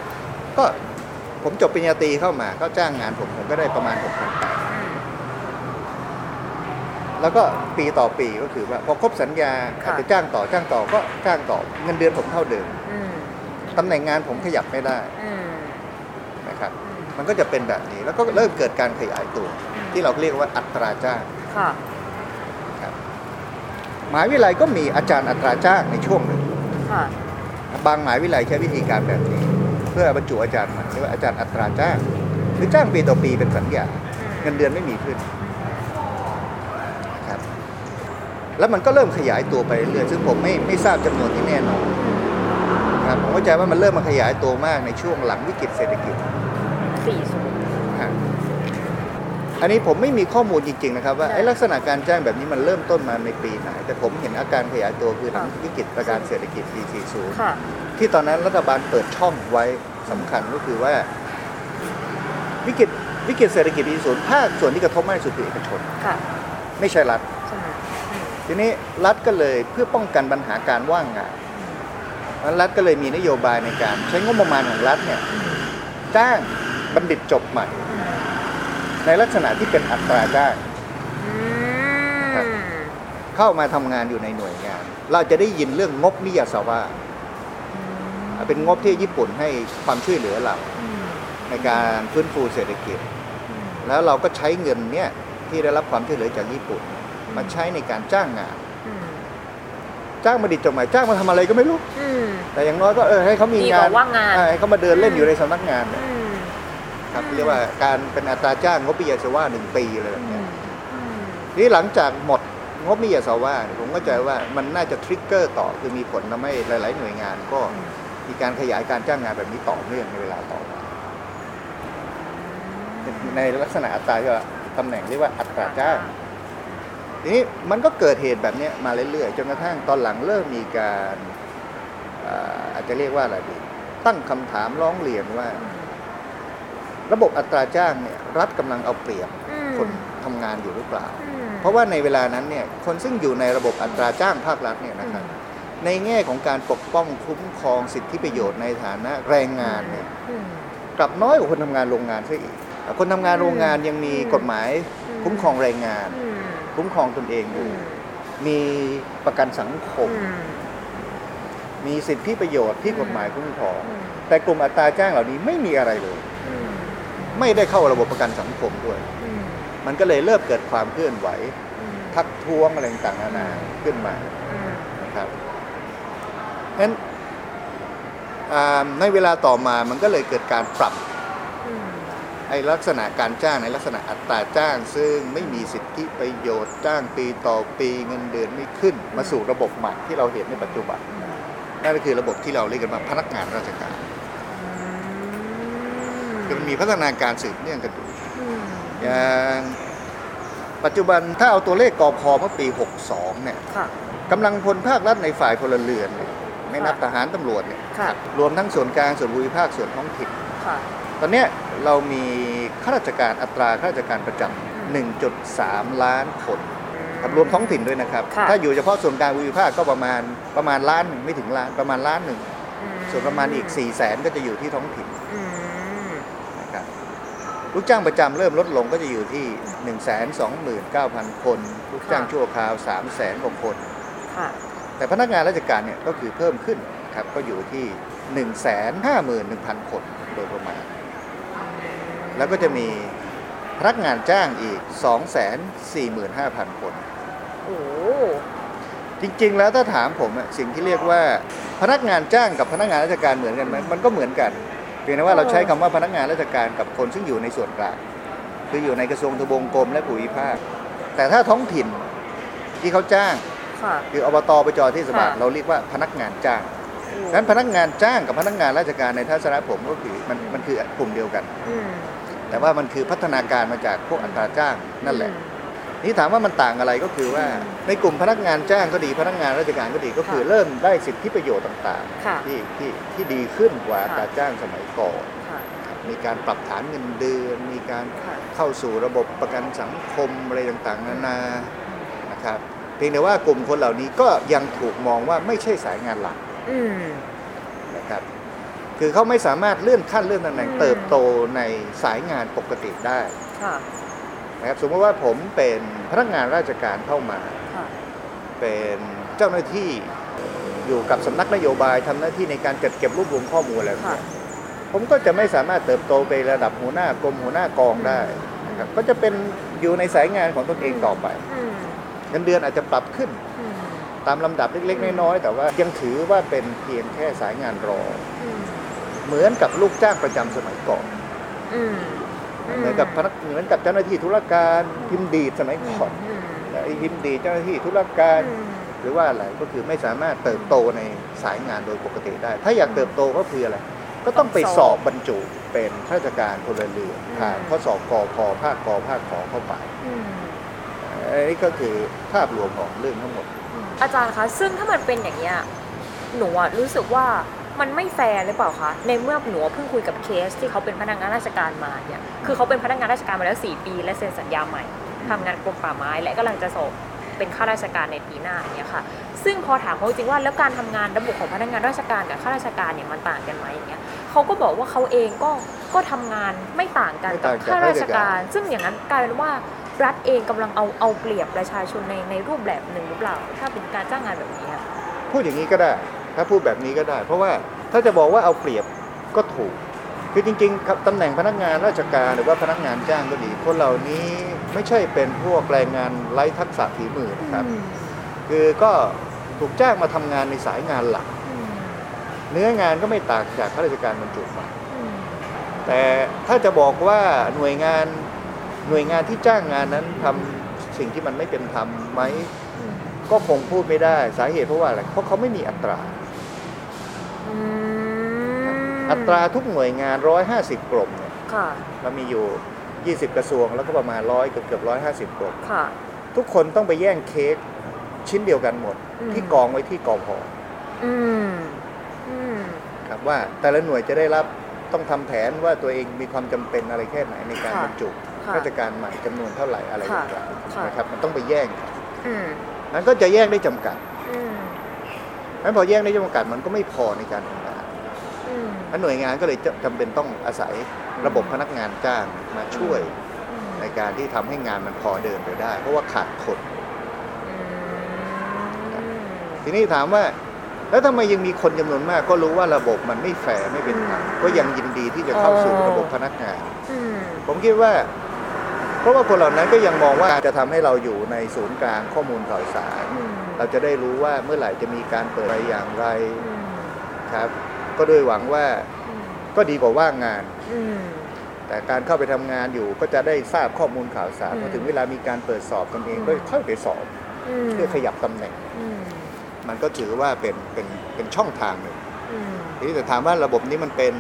ก็ผมจบปริญญาตรีเข้ามาก็จ้างงานผมผมก็ได้ประมาณ6 8 0 0อืม แล้วก็ปีต่อปีก็คือว่าพอครบสัญญาค่ะอาจจะจ้างต่อจ้างต่อก็จ้างต่อเงินเดือนผมเท่าเดิมอืมตำแหน่งงานผมขยับไม่ได้อืมนะครับ มันก็จะเป็นแบบนี้แล้วก็เริ่มเกิดการขยายตัว ที่เราเรียกว่าอัตราจ้างค่ะมหาวิทยาลัยก็มีอาจารย์อัตราจ้างในช่วงหนึ่งค่ะบางมหาวิทยาลัยใช้วิธีการแบบนี้ เพื่อบรรจุอาจารย์มาเรียกว่าอาจารย์อัตราจ้าง หรือจ้างปีต่อปีเป็นสัญญาเงินเดือนไม่มีขึ้นนะครับ แล้วมันก็เริ่มขยายตัวไปเรื่อยซึ่งผมไม่ไม่ทราบจำนวนที่แน่นอนครับผมเข้าใจว่ามันเริ่มมาขยายตัวมากในช่วงหลังวิกฤตเศรษฐกิจสี่ศูนย์ฮะอันนี้ผมไม่มีข้อมูลจริง ๆ นะครับ ว่าได้ไอ้ลักษณะการจ้างแบบนี้มันเริ่มต้นมาในปีไหน แต่ผมเห็นอาการขยายตัวคือหลังค่ะวิกฤตการณ์เศรษฐกิจปี 40ค่ะที่ตอนนั้นรัฐบาลเปิดช่องไว้สำคัญก็คือว่า วิกฤตวิกฤตเศรษฐกิจปี40ภาคส่วนที่กระทบมากที่สุดคือเอกชนค่ะไม่ใช่รัฐใช่ไหมอืม ทีนี้รัฐก็เลยเพื่อป้องกันปัญหาการว่างงานนั้นรัฐก็เลยมีนโยบายในการ ใช้งบประมาณของรัฐเนี่ยจ้างบัณฑิตจบใหม่ ในลักษณะที่เป็นอัตราจ้างอืครับมเข้ามาทำงานอยู่ในหน่วยงาน เราจะได้ยินเรื่องงบนิยสวาเป็นงบที่ญี่ปุ่นให้ความช่วยเหลือเราอืมในการฟื้นฟูเศรษฐกิจ แล้วเราก็ใช้เงินเนี่ยที่ได้รับความช่วยเหลือจากญี่ปุ่น มาใช้ในการจ้างงานอืมจ้างบัณฑิตจบใหม่จ้างมาทำอะไรก็ไม่รู้อืมแต่อย่างน้อยก็เออให้เขามีดีกงาว่านว่างงานเออให้เขามาเดินเล่นอยู่ในสำนักงานเนี่ยอืมครับเรียกว่าการเป็นอัตราจ้างงบปิยสวาหนึ่งปีอะไรแบบอืเนี้ยมอืมทีนี้หลังจากหมดงบปิยสวาเนี่ยผมก็ใจว่ามันน่าจะทริกเกอร์ต่อคือมีผลทำให้หลาย ๆ หน่วยงานก็มีการขยายการจ้างงานแบบนี้ต่อเนื่องในเวลาต่อมาในลักษณะอัตราที่ว่าตำแหน่งเรียกว่าอัตราจ้าง ทีนี้มันก็เกิดเหตุแบบเนี้ยมาเรื่อยๆจนกระทั่งตอนหลังเริ่มมีการอ่าอาจจะเรียกว่าอะไรดีตั้งคำถามร้องเรียนว่า ระบบอัตราจ้างเนี่ยรัฐกำลังเอาเปรียบอืมคนทำงานอยู่หรือเปล่าอืมเพราะว่าในเวลานั้นเนี่ยคนซึ่งอยู่ในระบบอัตราจ้างภาครัฐเนี่ยนะครับในแง่ของการปกป้องคุ้มครองสิทธิประโยชน์ในฐานะแรงงานเนี่ยอืมกลับน้อยกว่าคนทำงานโรงงานซะอีก คนทำงานโรงงานยังมีอืมกฎหมายอืมคุ้มครองแรงงานอืม คุ้มครองตนเองออืยู่มมีประกันสังคมอืมมีสิทธิประโยชน์ที่กฎหมายคุ้มครองอืมแต่กลุ่มอัตราจ้างเหล่านี้ไม่มีอะไรเลยอืมไม่ได้เข้าระบบประกันสังคมด้วยอืมมันก็เลยเริ่มเกิดความเคลื่อนไหวอืมทักท้วงอะไรต่างๆนานาขึ้นมาอืมนะครับงั้นอ่าในเวลาต่อมามันก็เลยเกิดการปรับอืม ไอ้ลักษณะการจ้างในลักษณะอัตราจ้าง ซึ่งไม่มีสิทธิประโยชน์จ้างปีต่อปีเงินเดือนไม่ขึ้น มาสู่ระบบใหม่ที่เราเห็นในปัจจุบันนั่นก็คือระบบที่เราเรียกกันว่าพนักงานราชการคือมันมีพัฒนาการสืบเนื่องกันอยู่อืมอย่างปัจจุบันถ้าเอาตัวเลขกอพเมื่อปี 62 เนี่ยค่ะกำลังพลภาครัฐในฝ่ายพลเรือนเนี่ยไม่นับค่ะทหารตำรวจเนี่ยค่ะรวมทั้งส่วนกลางส่วนภูมิภาคส่วนท้องถิ่นค่ะ ตอนเนี้ยเรามีข้าราชการอัตราข้าราชการประจำ1.3 ล้านคนครับรวมท้องถิ่นด้วยนะครับค่ะถ้าอยู่เฉพาะส่วนกลางภูมิภาคก็ประมาณประมาณล้านหนึ่งไม่ถึงล้านประมาณล้านหนึ่งอืส่วนประมาณอีก4 0 0แสนก็จะอยู่ที่ท้องถิ่นอืมนะครับลูกจ้างประจำเริ่มลดลงก็จะอยู่ที่ 1 2 9 0 0 0 คน ลูกจ้างชั่วคราว 3 0 0แสนกว่าคนค่ะแต่พนักงานราชการเนี่ยก็คือเพิ่มขึ้นนะครับก็อยู่ที่ 1 5 1 0 0 0 คนโดยประมาณ แล้วก็จะมีพนักงานจ้างอีก 2 4 5 0 0 0 คน โอ้จริงๆ แล้วถ้าถามผมอะสิ่งที่เรียกว่าพนักงานจ้างกับพนักงานราชการเหมือนกันไหมมันก็เหมือนกันเพียงแต่ว่าเราใช้คำว่าพนักงานราชการกับคนซึ่งอยู่ในส่วนกลางคืออยู่ในกระทรวงทบวงกรมและภูมิภาค แต่ถ้าท้องถิ่นที่เขาจ้างค่ะคืออบตปจเทศบาลค่ะเราเรียกว่าพนักงานจ้าง ฉะนั้นพนักงานจ้างกับพนักงานราชการในทัศนะผมก็คือมันมันคือกลุ่มเดียวกันอืมแต่ว่ามันคือพัฒนาการมาจากพวกอัตราจ้างนั่นแหละ นี่ถามว่ามันต่างอะไรก็คือว่าในกลุ่มพนักงานจ้างก็ดีพนักงานราชการก็ดีก็คือค่ะเริ่มได้สิทธิประโยชน์ต่างค่ะๆที่ที่ที่ดีขึ้นกว่าค่ะอัตราจ้างสมัยก่อนค่ะมีการปรับฐานเงินเดือน มีการค่ะเข้าสู่ระบบประกันสังคมอะไรต่างๆ นานา นะครับ เพียงแต่ว่ากลุ่มคนเหล่านี้ก็ยังถูกมองว่าไม่ใช่สายงานหลักอืม นะครับคือเขาไม่สามารถเลื่อนขั้นเลื่อนตำแหน่งอืมเติบโตในสายงานปกติได้ค่ะนะครับสมมติว่าผมเป็นพนักงานราชการเข้ามาค่ะเป็นเจ้าหน้าที่อยู่กับสำนักนโยบายทำหน้าที่ในการจัดเก็บรวบรวมข้อมูลอะไรแบบค่ะเนี้ยผมก็จะไม่สามารถเติบโตไประดับหัวหน้ากรมหัวหน้ากองได้นะครับก็จะเป็นอยู่ในสายงานของตนเองต่อไปอืมเงินเดือนอาจจะปรับขึ้นอืม ตามลำดับเล็กๆ น้อยๆ แต่ว่ายังถือว่าเป็นเพียงแค่สายงานรองอืมเหมือนกับลูกจ้างประจำสมัยก่อนอืมเหมือนกับพนักเหมือนกับเจ้าหน้าที่ธุรการพิมพ์ดีดสมัยก่อนอืมไอ้พิมพ์ดีดเจ้าหน้าที่ธุรการอืมหรือว่าอะไรก็คือไม่สามารถเติบโตในสายงานโดยปกติได้ ถ้าอยากเติบโตก็คืออะไร ก็ต้องไปสอบบรรจุเป็นข้าราชการพลเรือนผ่านข้อสอบกอพอภาคกอภาคขอเข้าไปอืมอันนี้ก็คือภาพรวมของเรื่องทั้งหมด อาจารย์คะ ซึ่งถ้ามันเป็นอย่างเนี้ยหนูอะรู้สึกว่ามันไม่แฟร์หรือเปล่าคะ ในเมื่อหนูเพิ่งคุยกับเคสที่เขาเป็นพนักงานราชการมาเนี่ย คือเขาเป็นพนักงานราชการมาแล้ว 4 ปี และเซ็นสัญญาใหม่ทำงานกรมป่าไม้ และกำลังจะสอบเป็นข้าราชการในปีหน้าเนี่ยค่ะ ซึ่งพอถามเขาจริงว่าแล้วการทำงานระบบของพนักงานราชการกับข้าราชการเนี่ยมันต่างกันไหมอย่างเงี้ยเขาก็บอกว่าเขาเองก็ก็ทำงานไม่ต่างกันไม่กับต่างจากข้าราชข้าราชกาการรซึ่งอย่างนั้นกลายเป็นว่า รัฐเองกำลังเอาเอาเปรียบประชาชนในในรูปแบบหนึ่งหรือเปล่า ถ้าเป็นการจ้างงานแบบนี้อะพูดอย่างนี้ก็ได้ ถ้าพูดแบบนี้ก็ได้ เพราะว่าถ้าจะบอกว่าเอาเปรียบก็ถูก คือจริงๆครับตำแหน่งพนักงานราชการหรือว่าพนักงานจ้างก็ดี คนเหล่านี้ไม่ใช่เป็นพวกแรงงานไร้ทักษะฝีมือนะครับ คือก็ถูกจ้างมาทำงานในสายงานหลัก เนื้องานก็ไม่ต่างจากข้าราชการบรรจุใหม่แต่ถ้าจะบอกว่าหน่วยงาน หน่วยงานที่จ้างงานนั้นทำสิ่งที่มันไม่เป็นธรรมไหมก็คงพูดไม่ได้สาเหตุเพราะว่าอะไรเพราะเขาไม่มีอัตรา อัตราทุกหน่วยงาน150กรมเนี่ยค่ะเรามีอยู่ 20 กระทรวงแล้วก็ประมาณร้อยเกือบเกือบ150กรมค่ะทุกคนต้องไปแย่งเค้กชิ้นเดียวกันหมดอืมที่กองไว้ที่กอพออืมอืมครับว่าแต่ละหน่วยจะได้รับต้องทำแผนว่าตัวเองมีความจำเป็นอะไรแค่ไหนในการค่ะบรรจุ ค่ะราชการใหม่จำนวนเท่าไหร่อะไรอย่างไรค่ะนะครับมันต้องไปแย่งอืมนั้นก็จะแย่งได้จำกัดอืมนั้นพอแย่งได้จำกัดมันก็ไม่พอในการทำงานอืมนั้นหน่วยงานก็เลยจะจำเป็นต้องอาศัยระบบพนักงานจ้างมาช่วยอืมในการที่ทำให้งานมันพอเดินไปได้ เพราะว่าขาดคน ทีนี้ถามว่า แล้วทำไมยังมีคนจำนวนมาก ก็รู้ว่าระบบมันไม่แฟร์ไม่เป็นธรรมก็ยังยินดีที่จะเข้าสู่ระบบพนักงานอืมผมคิดว่า เพราะว่าคนเหล่านั้นก็ยังมองว่าจะทำให้เราอยู่ในศูนย์กลางข้อมูลข่าวสารอืมเราจะได้รู้ว่าเมื่อไหร่จะมีการเปิดไปอย่างไรอืมครับ ก็ด้วยหวังว่าอืมก็ดีกว่าว่างงานอืมแต่การเข้าไปทำงานอยู่ก็จะได้ทราบข้อมูลข่าวสารอืมพอถึงเวลามีการเปิดสอบกันเองอืมก็เข้าไปสอบอืมเพื่อขยับตำแหน่งอืมมันก็ถือว่าเป็นเป็นเป็นช่องทางหนึ่งอืมทีนี้แต่ถามว่าระบบนี้มันเป็น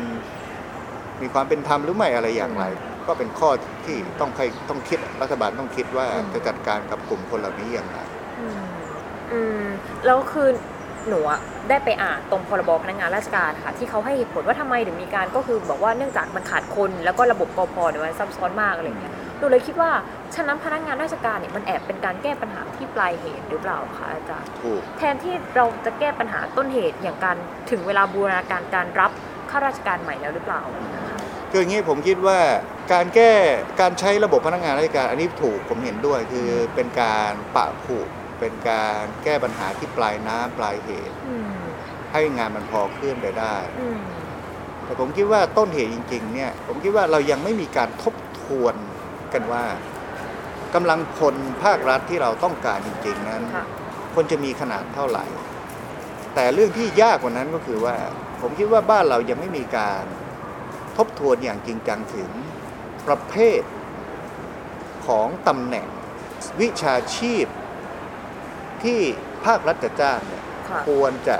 มีความเป็นธรรมหรือไม่อะไรอย่างไร ก็เป็นข้อที่ต้องใครต้องคิดรัฐบาลต้องคิดว่าอืมจะจัดการกับกลุ่มคนเหล่านี้อย่างไรอืมอืมแล้วคือหนูอะได้ไปอ่านตรงพรบพนักงานราชการค่ะ ที่เขาให้เหตุผลว่าทำไมถึงมีการก็คือบอกว่าเนื่องจากมันขาดคนแล้วก็ระบบกพเนี่ยมันซับซ้อนมากอะไรอย่างเงี้ยหนูเลยคิดว่าฉะนั้นพนักงานราชการเนี่ยมันแอบเป็นการแก้ปัญหาที่ปลายเหตุหรือเปล่าคะอาจารย์ถูกแทนที่เราจะแก้ปัญหาต้นเหตุอย่างการถึงเวลาบูรณาการการรับข้าราชการใหม่แล้วหรือเปล่านะ คะคืออย่างนี้ผมคิดว่าการแก้การใช้ระบบพนักงานราชการอันนี้ถูกผมเห็นด้วยคือเป็นการปะผูกเป็นการแก้ปัญหาที่ปลายน้ำปลายเหตุอืมให้งานมันพอเคลื่อนไปได้อืมแต่ผมคิดว่าต้นเหตุจริง ๆ เนี่ย ผมคิดว่าเรายังไม่มีการทบทวนกันว่ากำลังพลภาครัฐที่เราต้องการจริง ๆ นั้นค่ะควรจะมีขนาดเท่าไหร่ แต่เรื่องที่ยากกว่านั้นก็คือว่า ผมคิดว่าบ้านเรายังไม่มีการ ทบทวนอย่างจริงจังถึงประเภทของตำแหน่งวิชาชีพที่ภาครัฐจะจ้างเนี่ยค่ะควรจะ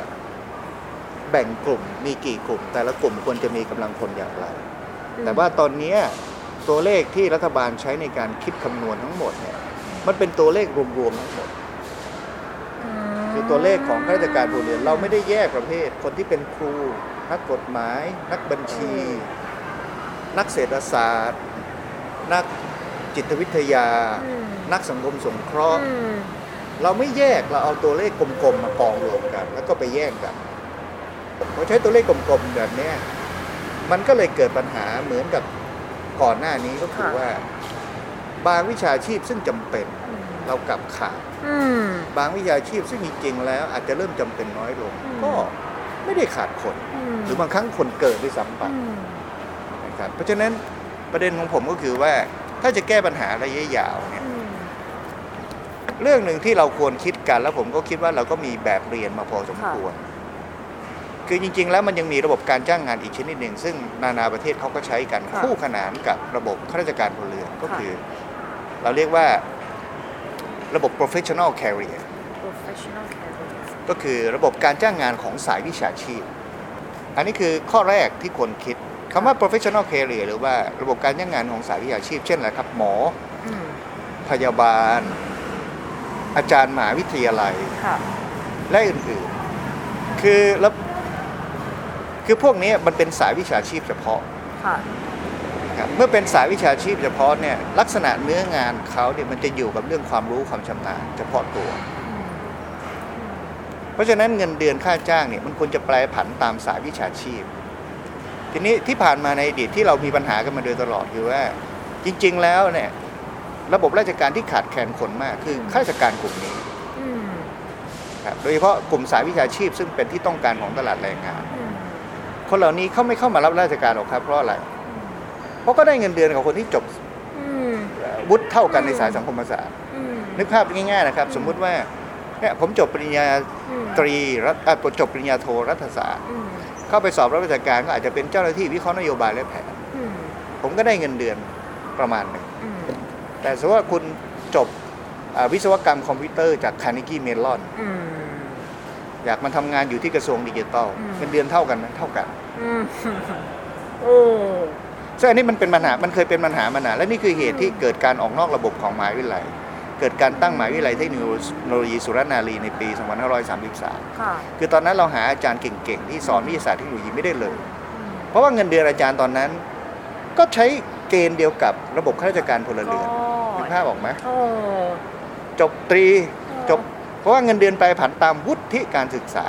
แบ่งกลุ่มมีกี่กลุ่ม แต่ละกลุ่มควรจะมีกำลังคนอย่างไร แต่ว่าตอนเนี้ยตัวเลขที่รัฐบาลใช้ในการคิดคำนวณทั้งหมดเนี่ยมันเป็นตัวเลขรวมๆทั้งหมดคือตัวเลขของข้าราชการพลเรือนเราไม่ได้แยกประเภท คนที่เป็นครู นักกฎหมาย นักบัญชี นักเศรษฐศาสตร์ นักจิตวิทยาอืมนักสังคมสงเคราะห์อืมเราไม่แยกเราเอาตัวเลขกลมๆมากองรวมกัน แล้วก็ไปแย่งกันพอใช้ตัวเลขกลมๆแบบเนี้ยมันก็เลยเกิดปัญหาเหมือนกับก่อนหน้านี้ก็คือค่ะว่า บางวิชาชีพซึ่งจำเป็นเรากลับขาดอืมบางวิชาชีพซึ่งจริงๆแล้ว อาจจะเริ่มจำเป็นน้อยลงอืมก็ไม่ได้ขาดคนอืมหรือบางครั้งคนเกิดด้วยซ้ำไปอืมนะ ครับเพราะฉะนั้นประเด็นของผมก็คือว่าถ้าจะแก้ปัญหาระยะยาวเนี่ยอืมเรื่องหนึ่งที่เราควรคิดกัน แล้วผมก็คิดว่าเราก็มีแบบเรียนมาพอสมควร คือจริง ๆ แล้วมันยังมีระบบการจ้างงานอีกชนิดหนึ่ง ซึ่งนานาประเทศเขาก็ใช้กันค่ะคู่ขนานกับระบบข้าราชการพลเรือนก็ค่ะคือ เราเรียกว่าระบบ professional career professional career ก็คือระบบการจ้างงานของสายวิชาชีพ อันนี้คือข้อแรกที่ควรคิด คำว่า professional career หรือว่าระบบการจ้างงานของสายวิชาชีพ เช่นอะไรครับ หมออืมพยาบาล อาจารย์มหาวิทยาลัยค่ะและอื่นๆ คือแล้วคือพวกนี้มันเป็นสายวิชาชีพเฉพาะค่ะนะครับเมื่อเป็นสายวิชาชีพเฉพาะเนี่ยลักษณะเนื้องานเขาเนี่ยมันจะอยู่กับเรื่องความรู้ความชำนาญเฉพาะตัวอืมเพราะฉะนั้นเงินเดือนค่าจ้างเนี่ยมันควรจะแปรผันตามสายวิชาชีพ ทีนี้ที่ผ่านมาในอดีตที่เรามีปัญหากันมาโดยตลอดคือว่า จริง ๆ แล้วเนี่ยระบบราชการที่ขาดแคลนคนมากคือข้าราชการกลุ่มนี้อืมครับโดยเฉพาะกลุ่มสายวิชาชีพ ซึ่งเป็นที่ต้องการของตลาดแรงงานอืมคนเหล่านี้เขาไม่เข้ามารับราชการหรอกครับเพราะอะไร เพราะก็ได้เงินเดือนกับคนที่จบอืมเอ่อวุฒิเท่ากันในสายสังคมศาสตร์อืมนึกภาพง่ายๆนะครับ สมมุติว่าเนี่ยผมจบปริญญาอืมตรีรัฐอะจบปริญญาโทรัฐศาสตร์อืม เข้าไปสอบรับราชการก็อาจจะเป็นเจ้าหน้าที่วิเคราะห์นโยบายและแผนอืมผมก็ได้เงินเดือนประมาณหนึ่งอืมแต่สมมติว่าคุณจบอ่าวิศวกรรมคอมพิวเตอร์จากคาร์เนกีเมลอนอืมอยากมาทำงานอยู่ที่กระทรวงดิจิทัลอืมเงินเดือนเท่ากันไหมเท่ากันอืมโอ้ซึ่งอันนี้มันเป็นปัญหา มันเคยเป็นปัญหามานานและนี่คือเหตุที่เกิดการออกนอกระบบของมหาวิทยาลัย เกิดการตั้งมหาวิทยาลัยเทคโนโลยีสุรนารีในปี 2533 ค่ะ คือตอนนั้นเราหาอาจารย์เก่งๆ ที่สอนวิทยาศาสตร์เทคโนโลยีไม่ได้เลยอืมเพราะว่าเงินเดือนอาจารย์ตอนนั้น ก็ใช้เกณฑ์เดียวกับระบบข้าราชการพลเรือนนึกภาพออกไหมโอ้จบตรีจบ เพราะว่าเงินเดือนไปผันตามวุฒิการศึกษา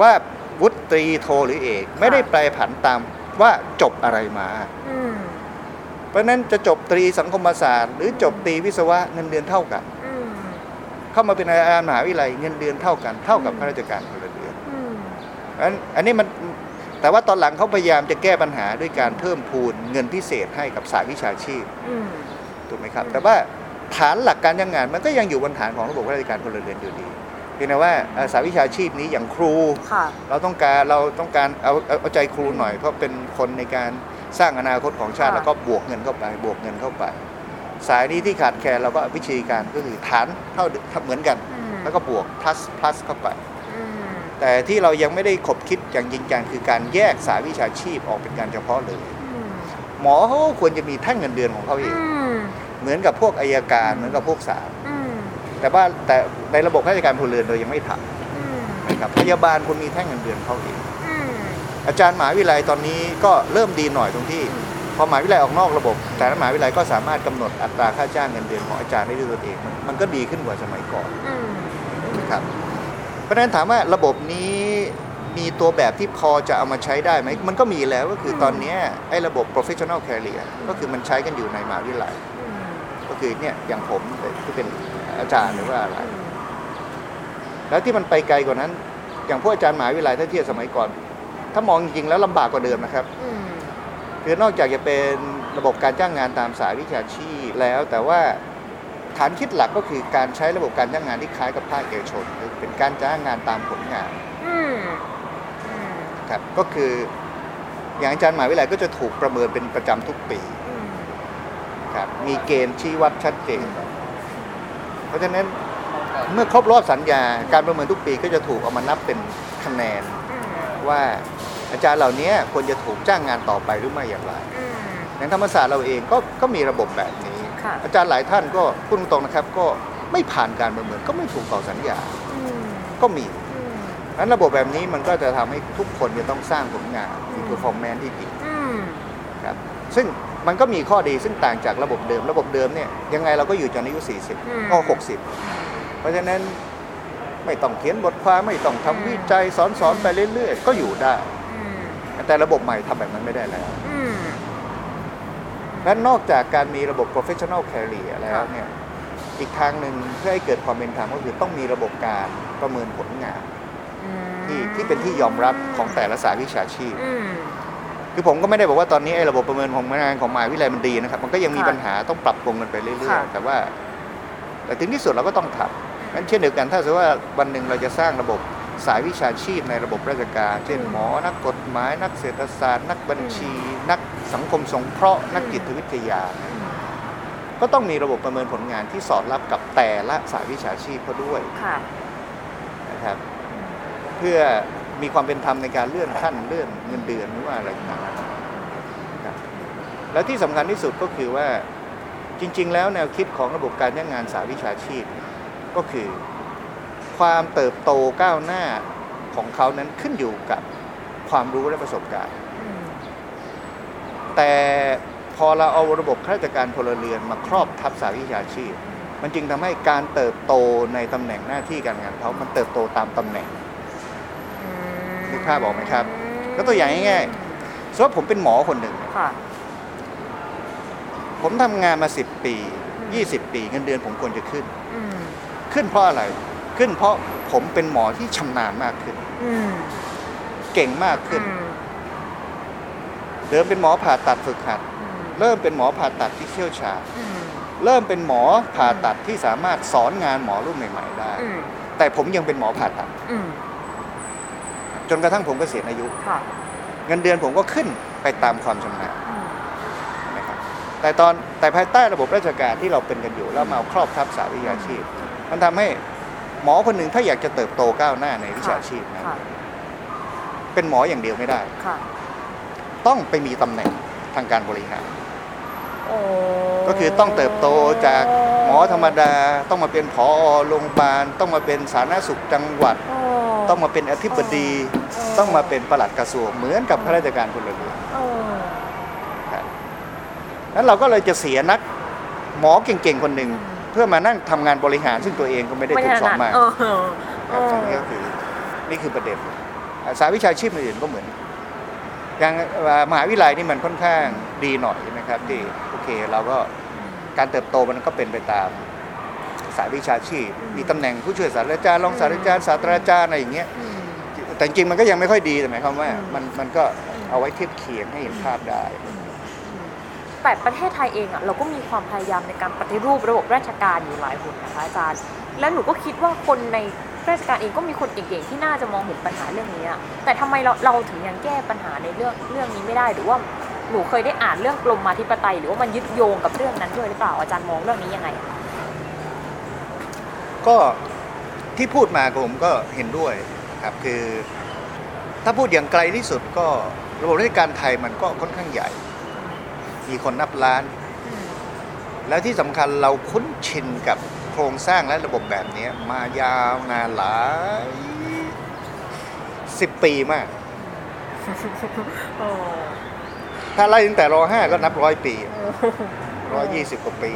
ว่าวุฒิตรีโทหรือเอก ไม่ได้แปลผันตามว่าจบอะไรมาอืม เพราะฉะนั้นจะจบตรีสังคมศาสตร์ หรือจบตรีวิศวะเงินเดือนเท่ากันอืมเข้ามาเป็นอาจารย์มหาวิทยาลัยเงินเดือนเท่ากันเท่ากับข้าราชการพลเรือนอืมเพราะฉะนั้นอันนี้มันแต่ว่าตอนหลังเขาพยายามจะแก้ปัญหาด้วยการเพิ่มพูนเงินพิเศษให้กับสายวิชาชีพอืมถูกไหมครับ แต่ว่าฐานหลักการจ้างงานมันก็ยังอยู่บนฐานของระบบข้าราชการพลเรือนอยู่ดีเพียงแต่ว่าเอ่อสายวิชาชีพนี้อย่างครูค่ะเราต้องการเราต้องการเอาเอาเอาใจครูหน่อยเพราะเป็นคนในการ สร้างอนาคตของชาติค่ะแล้วก็บวกเงินเข้าไปบวกเงินเข้าไป สายนี้ที่ขาดแคลนเราก็วิธีการก็คือฐานเท่าเหมือนกันอืมแล้วก็บวก plus plus เข้าไปอืมแต่ที่เรายังไม่ได้ขบคิดอย่างจริงจังคือการแยกสายวิชาชีพออกเป็นการเฉพาะเลยอืมหมอเขาก็ควรจะมีแท่งเงินเดือนของเขาเองอืมเหมือนกับพวกอายการเหมือนกับพวกศาลอืมแต่ว่าแต่ในระบบข้าราชการพลเรือนเรายังไม่ทอืมำนะครับพยาบาลคุณมีแท่งเงินเดือนเขาเอง อืมอาจารย์มหาวิทยาลัยตอนนี้ก็เริ่มดีหน่อยตรงที่พอมหาวิทยาลัยออกนอกระบบ แต่ละมหาวิทยาลัยก็สามารถกำหนดอัตราค่าจ้างเงินเดือนของอาจารย์ได้ด้วยตนเอง มันมันก็ดีขึ้นกว่าสมัยก่อนอืมนะครับเพราะฉะนั้นถามว่าระบบนี้มีตัวแบบที่พอจะเอามาใช้ได้ไหม มันก็มีแล้วก็คือตอนเนี้ยไอ้ระบบ professional career ก็คือมันใช้กันอยู่ในมหาวิทยาลัยอืมก็คือเนี่ยอย่างผมที่เป็นอาจารย์หรือว่าอะไร แล้วที่มันไปไกลกว่านั้น อย่างพวกอาจารย์มหาวิทยาลัยถ้าเทียบสมัยก่อน ถ้ามองจริงๆแล้วลำบากกว่าเดิมนะครับอืมคือนอกจากจะเป็นระบบการจ้างงานตามสายวิชาชีพแล้วแต่ว่าฐานคิดหลักก็คือการใช้ระบบการจ้างงานที่คล้ายกับภาคเอกชนคือเป็นการจ้างงานตามผลงานอืมอืมครับก็คืออย่างอาจารย์มหาวิทยาลัยก็จะถูกประเมินเป็นประจำทุกปีอืมครับมีเกณฑ์ชี้วัดชัดเจน เพราะฉะนั้นเมื่อครบรอบสัญญาการประเมินทุกปีก็จะถูกเอามานับเป็นคะแนนอืมว่า อาจารย์เหล่านี้ควรจะถูกจ้างงานต่อไปหรือไม่อย่างไรอืมอย่างธรรมศาสตร์เราเองก็ก็มีระบบแบบนี้ค่ะอาจารย์หลายท่านก็พูดตรงๆนะครับ ก็ไม่ผ่านการประเมินก็ไม่ถูกต่อสัญญาอืมก็มีอืมนั้นระบบแบบนี้มันก็จะทำให้ทุกคนจะต้องสร้างผลงานมี performance ที่ดีอืมครับซึ่งมันก็มีข้อดีซึ่งต่างจากระบบเดิม ระบบเดิมเนี่ยยังไงเราก็อยู่จนอายุ 40ก็60 เพราะฉะนั้นไม่ต้องเขียนบทความไม่ต้องทำวิจัยสอนสอนๆไปเรื่อยๆ ก็อยู่ได้อืม แต่ระบบใหม่ทำแบบนั้นไม่ได้แล้วอืมและนอกจากการมีระบบ professional career แล้วครับเนี่ยอีกทางหนึ่งเพื่อให้เกิดความเป็นธรรมก็คือต้องมีระบบการประเมินผลงานอืมที่ที่เป็นที่ยอมรับของแต่ละสายวิชาชีพอืมคือผมก็ไม่ได้บอกว่าตอนนี้ไอ้ระบบประเมินของงานของมหาวิทยาลัยมันดีนะครับ มันก็ยังมีค่ะปัญหาต้องปรับปรุงกันไปเรื่อยค่ะๆแต่ว่า แต่ถึงที่สุดเราก็ต้องทำงั้นเช่นเดียวกันถ้าสมมติว่าวันหนึ่งเราจะสร้างระบบ สายวิชาชีพในระบบราชการ เช่นหมอ นักกฎหมาย นักเศรษฐศาสตร์ นักบัญชี นักสังคมสงเคราะห์ นักจิตวิทยา ก็ต้องมีระบบประเมินผลงานที่สอดรับกับแต่ละสายวิชาชีพเขาด้วยค่ะนะครับ เพื่อมีความเป็นธรรมในการเลื่อนขั้นเลื่อนเงินเดือนหรือว่าอะไรต่างๆนะครับแล้วที่สำคัญที่สุดก็คือว่าจริง ๆ แล้วแนวคิดของระบบการจ้างงานสายวิชาชีพ ก็คือ ความเติบโตก้าวหน้าของเขานั้นขึ้นอยู่กับความรู้และประสบการณ์อืมแต่พอเราเอาระบบข้าราชการพลเรือนมาครอบทับสายวิชาชีพ มันจึงทำให้การเติบโตในตำแหน่งหน้าที่การงานเขามันเติบโตตามตำแหน่งนึกภาพออกไหมครับก็ตัวอย่างง่ายๆสมมติผมเป็นหมอคนหนึ่งค่ะผมทำงานมา10ปี20ปีเงินเดือนผมควรจะขึ้นอืมขึ้นเพราะอะไร ขึ้น เพราะผมเป็นหมอที่ชำนาญมากขึ้นอืมเก่งมากขึ้นอืมเดิมเป็นหมอผ่าตัดฝึกหัดอืมเริ่มเป็นหมอผ่าตัดที่เชี่ยวชาญอืมเริ่มเป็นหมอผ่าตัดที่สามารถสอนงานหมอรุ่นใหม่ ๆ ได้อืมแต่ผมยังเป็นหมอผ่าตัดอืมจนกระทั่งผมเกษียณอายุค่ะเงินเดือนผมก็ขึ้นไปตามความชำนาญอืมนะครับแต่ตอนแต่ภายใต้ระบบราชการที่เราเป็นกันอยู่แล้วมาเอาครอบทับสายวิชาชีพ มันทำให้ หมอคนหนึ่งถ้าอยากจะเติบโตก้าวหน้าในวิชาชีพนะค่ะเป็นหมออย่างเดียวไม่ได้ ค่ะต้องไปมีตำแหน่งทางการบริหาร โอ้ก็คือต้องเติบโตจากหมอธรรมดา ต้องมาเป็นผอโรงพยาบาล ต้องมาเป็นสาธารณสุขจังหวัดโอ้ต้องมาเป็นอธิบดีต้องมาเป็นปลัดกระทรวงเหมือนกับข้าราชการพลเรือนโอ้ครับนั้นเราก็เลยจะเสียนักหมอเก่งๆคนหนึ่ง เพื่อมานั่งทำงานบริหารซึ่งตัวเองก็ไม่ได้ไม่ถูกสอนถนัดมาเออครับตรงนี้ก็คือนี่คือประเด็นอ่าสายวิชาชีพอื่นๆก็เหมือนอย่างอ่ามหาวิทยาลัยนี่มันค่อนข้างดีหน่อยนะครับ ที่โอเคเราก็การเติบโตมันก็เป็นไปตามสายวิชาชีพ มีตำแหน่งผู้ช่วยศาสตราจารย์รองศาสตราจารย์ศาสตราจารย์อะไรอย่างเงี้ยอืมแต่จริงๆมันก็ยังไม่ค่อยดีแต่หมายความว่าอืมมันมันก็เอาไว้เทียบเคียงให้เห็นภาพได้ แต่ประเทศไทยเองอะเราก็มีความพยายามในการปฏิรูประบบราชการอยู่หลายคนนะคะอาจารย์ แล้วหนูก็คิดว่าคนในราชการเองก็มีคนเก่งๆที่น่าจะมองเห็นปัญหาเรื่องนี้แต่ทำไมเราเราถึงยังแก้ปัญหาในเรื่องเรื่องนี้ไม่ได้หรือว่าหนูเคยได้อ่านเรื่องกรมมาธิปไตย หรือว่ามันยึดโยงกับเรื่องนั้นด้วยหรือเปล่าอาจารย์มองเรื่องนี้ยังไง ก็ที่พูดมาผมก็เห็นด้วยครับคือ ถ้าพูดอย่างไกลที่สุดก็ระบบราชการไทยมันก็ค่อนข้างใหญ่ มีคนนับล้าน แล้วที่สำคัญเราคุ้นชินกับโครงสร้างและระบบแบบนี้มายาวนานหลายสิบปีมาก ถ้าไล่ตั้งแต่รห้าก็นับร้อยปีร้อยยี่สิบกว่าปี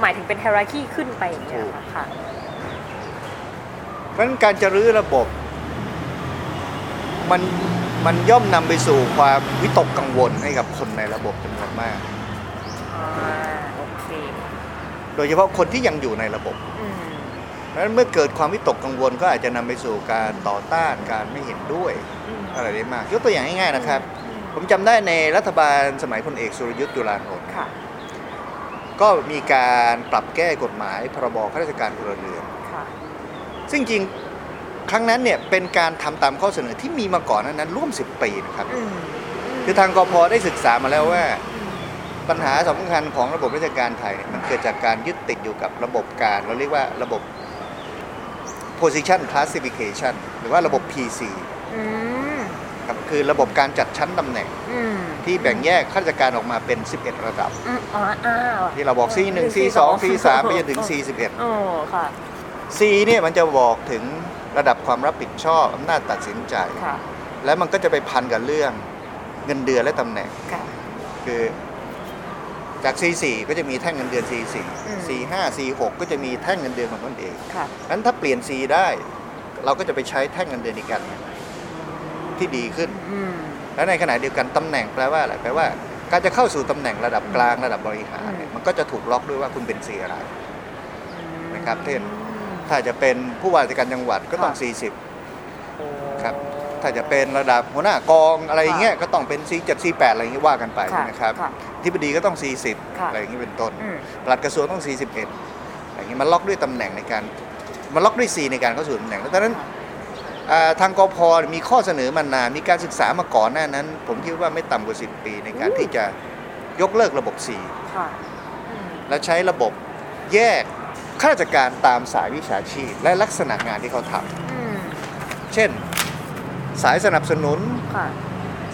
หมายถึงเป็น hierarchy ขึ้นไปอย่างเงี้ยเหรอค่ะเพราะฉะนั้นการจะรื้อระบบ มัน มันย่อมนำไปสู่ความวิตกกังวลให้กับคนในระบบจำนวนมาก อ่าโอเคโดยเฉพาะคนที่ยังอยู่ในระบบอืมเพราะฉะนั้นเมื่อเกิดความวิตกกังวลก็อาจจะนำไปสู่การต่อต้านการไม่เห็นด้วยอืมอะไรได้มากยกตัวอย่างง่ายๆนะครับผมจำได้ในรัฐบาลสมัยพลเอกสุรยุทธ์จุลานนท์ค่ะก็มีการปรับแก้กฎหมายพรบข้าราชการพลเรือน ค่ะซึ่งจริง ครั้งนั้นเนี่ยเป็นการทำตามข้อเสนอที่มีมาก่อนหนานั้นร่วม 10 ปีนะครับอืมคือทางกพได้ศึกษามาแล้วว่า ปัญหาสำคัญของระบบราชการไทยเนี่ยมันเกิดจากการยึดติดอยู่กับระบบการ เราเรียกว่าระบบ position classification หรือว่าระบบ PC อืมครับคือระบบการจัดชั้นตำแหน่งอืมที่แบ่งแยกข้าราชการออกมาเป็น 11 ระดับอืมอ๋ออ้าวที่เราบอก C1 C2 C3 ไปจนถึง C11 โอ้ค่ะ C เนี่ยมันจะบอกถึงระดับความรับผิดชอบอำนาจตัดสินใจ ค่ะ แล้วมันก็จะไปพันกับเรื่องเงินเดือนและตำแหน่ง ค่ะ คือจาก C4 ก็จะมีแท่งเงินเดือน C4 อืม C5 C6 ก็จะมีแท่งเงินเดือนของตนเองค่ะ นั้นถ้าเปลี่ยน C ได้ เราก็จะไปใช้แท่งเงินเดือนอีกกันที่ดีขึ้น อืม แล้วในขณะเดียวกันตำแหน่งแปลว่าอะไรแปลว่า การจะเข้าสู่ตำแหน่งระดับกลางระดับบริหารเนี่ยอืม มันก็จะถูกล็อกด้วยว่าคุณเป็นสีอะไร นะครับเช่น อืม ถ้าจะเป็นผู้ว่าราชการจังหวัดก็ต้องค่ะ40 ครับ ถ้าจะเป็นระดับหัวหน้ากองอะไรอย่างเงี้ยก็ต้องเป็น C7 C8 อะไรอย่างเงี้ยว่ากันไปค่ะนะครับค่ะที่ปดีก็ต้องค่ะ40 อะไรอย่างงี้เป็นต้นอืมปลัดกระทรวงต้อง 41 อะไรอย่างงี้มันล็อกด้วยตำแหน่งในการมันล็อกด้วย C ในการเข้าสู่ตำแหน่งแล้วดังนั้นอ่าทางกพมีข้อเสนอมานานมีการศึกษามาก่อนหน้านั้น ผมคิดว่าไม่ต่ำกว่า 10 ปีในการอู้ที่จะยกเลิกระบบ C ค่ะอืมและใช้ระบบแยก ข้าราชการตามสายวิชาชีพ และลักษณะงานที่เขาทอืมำเช่น สายสนับสนุน ค่ะ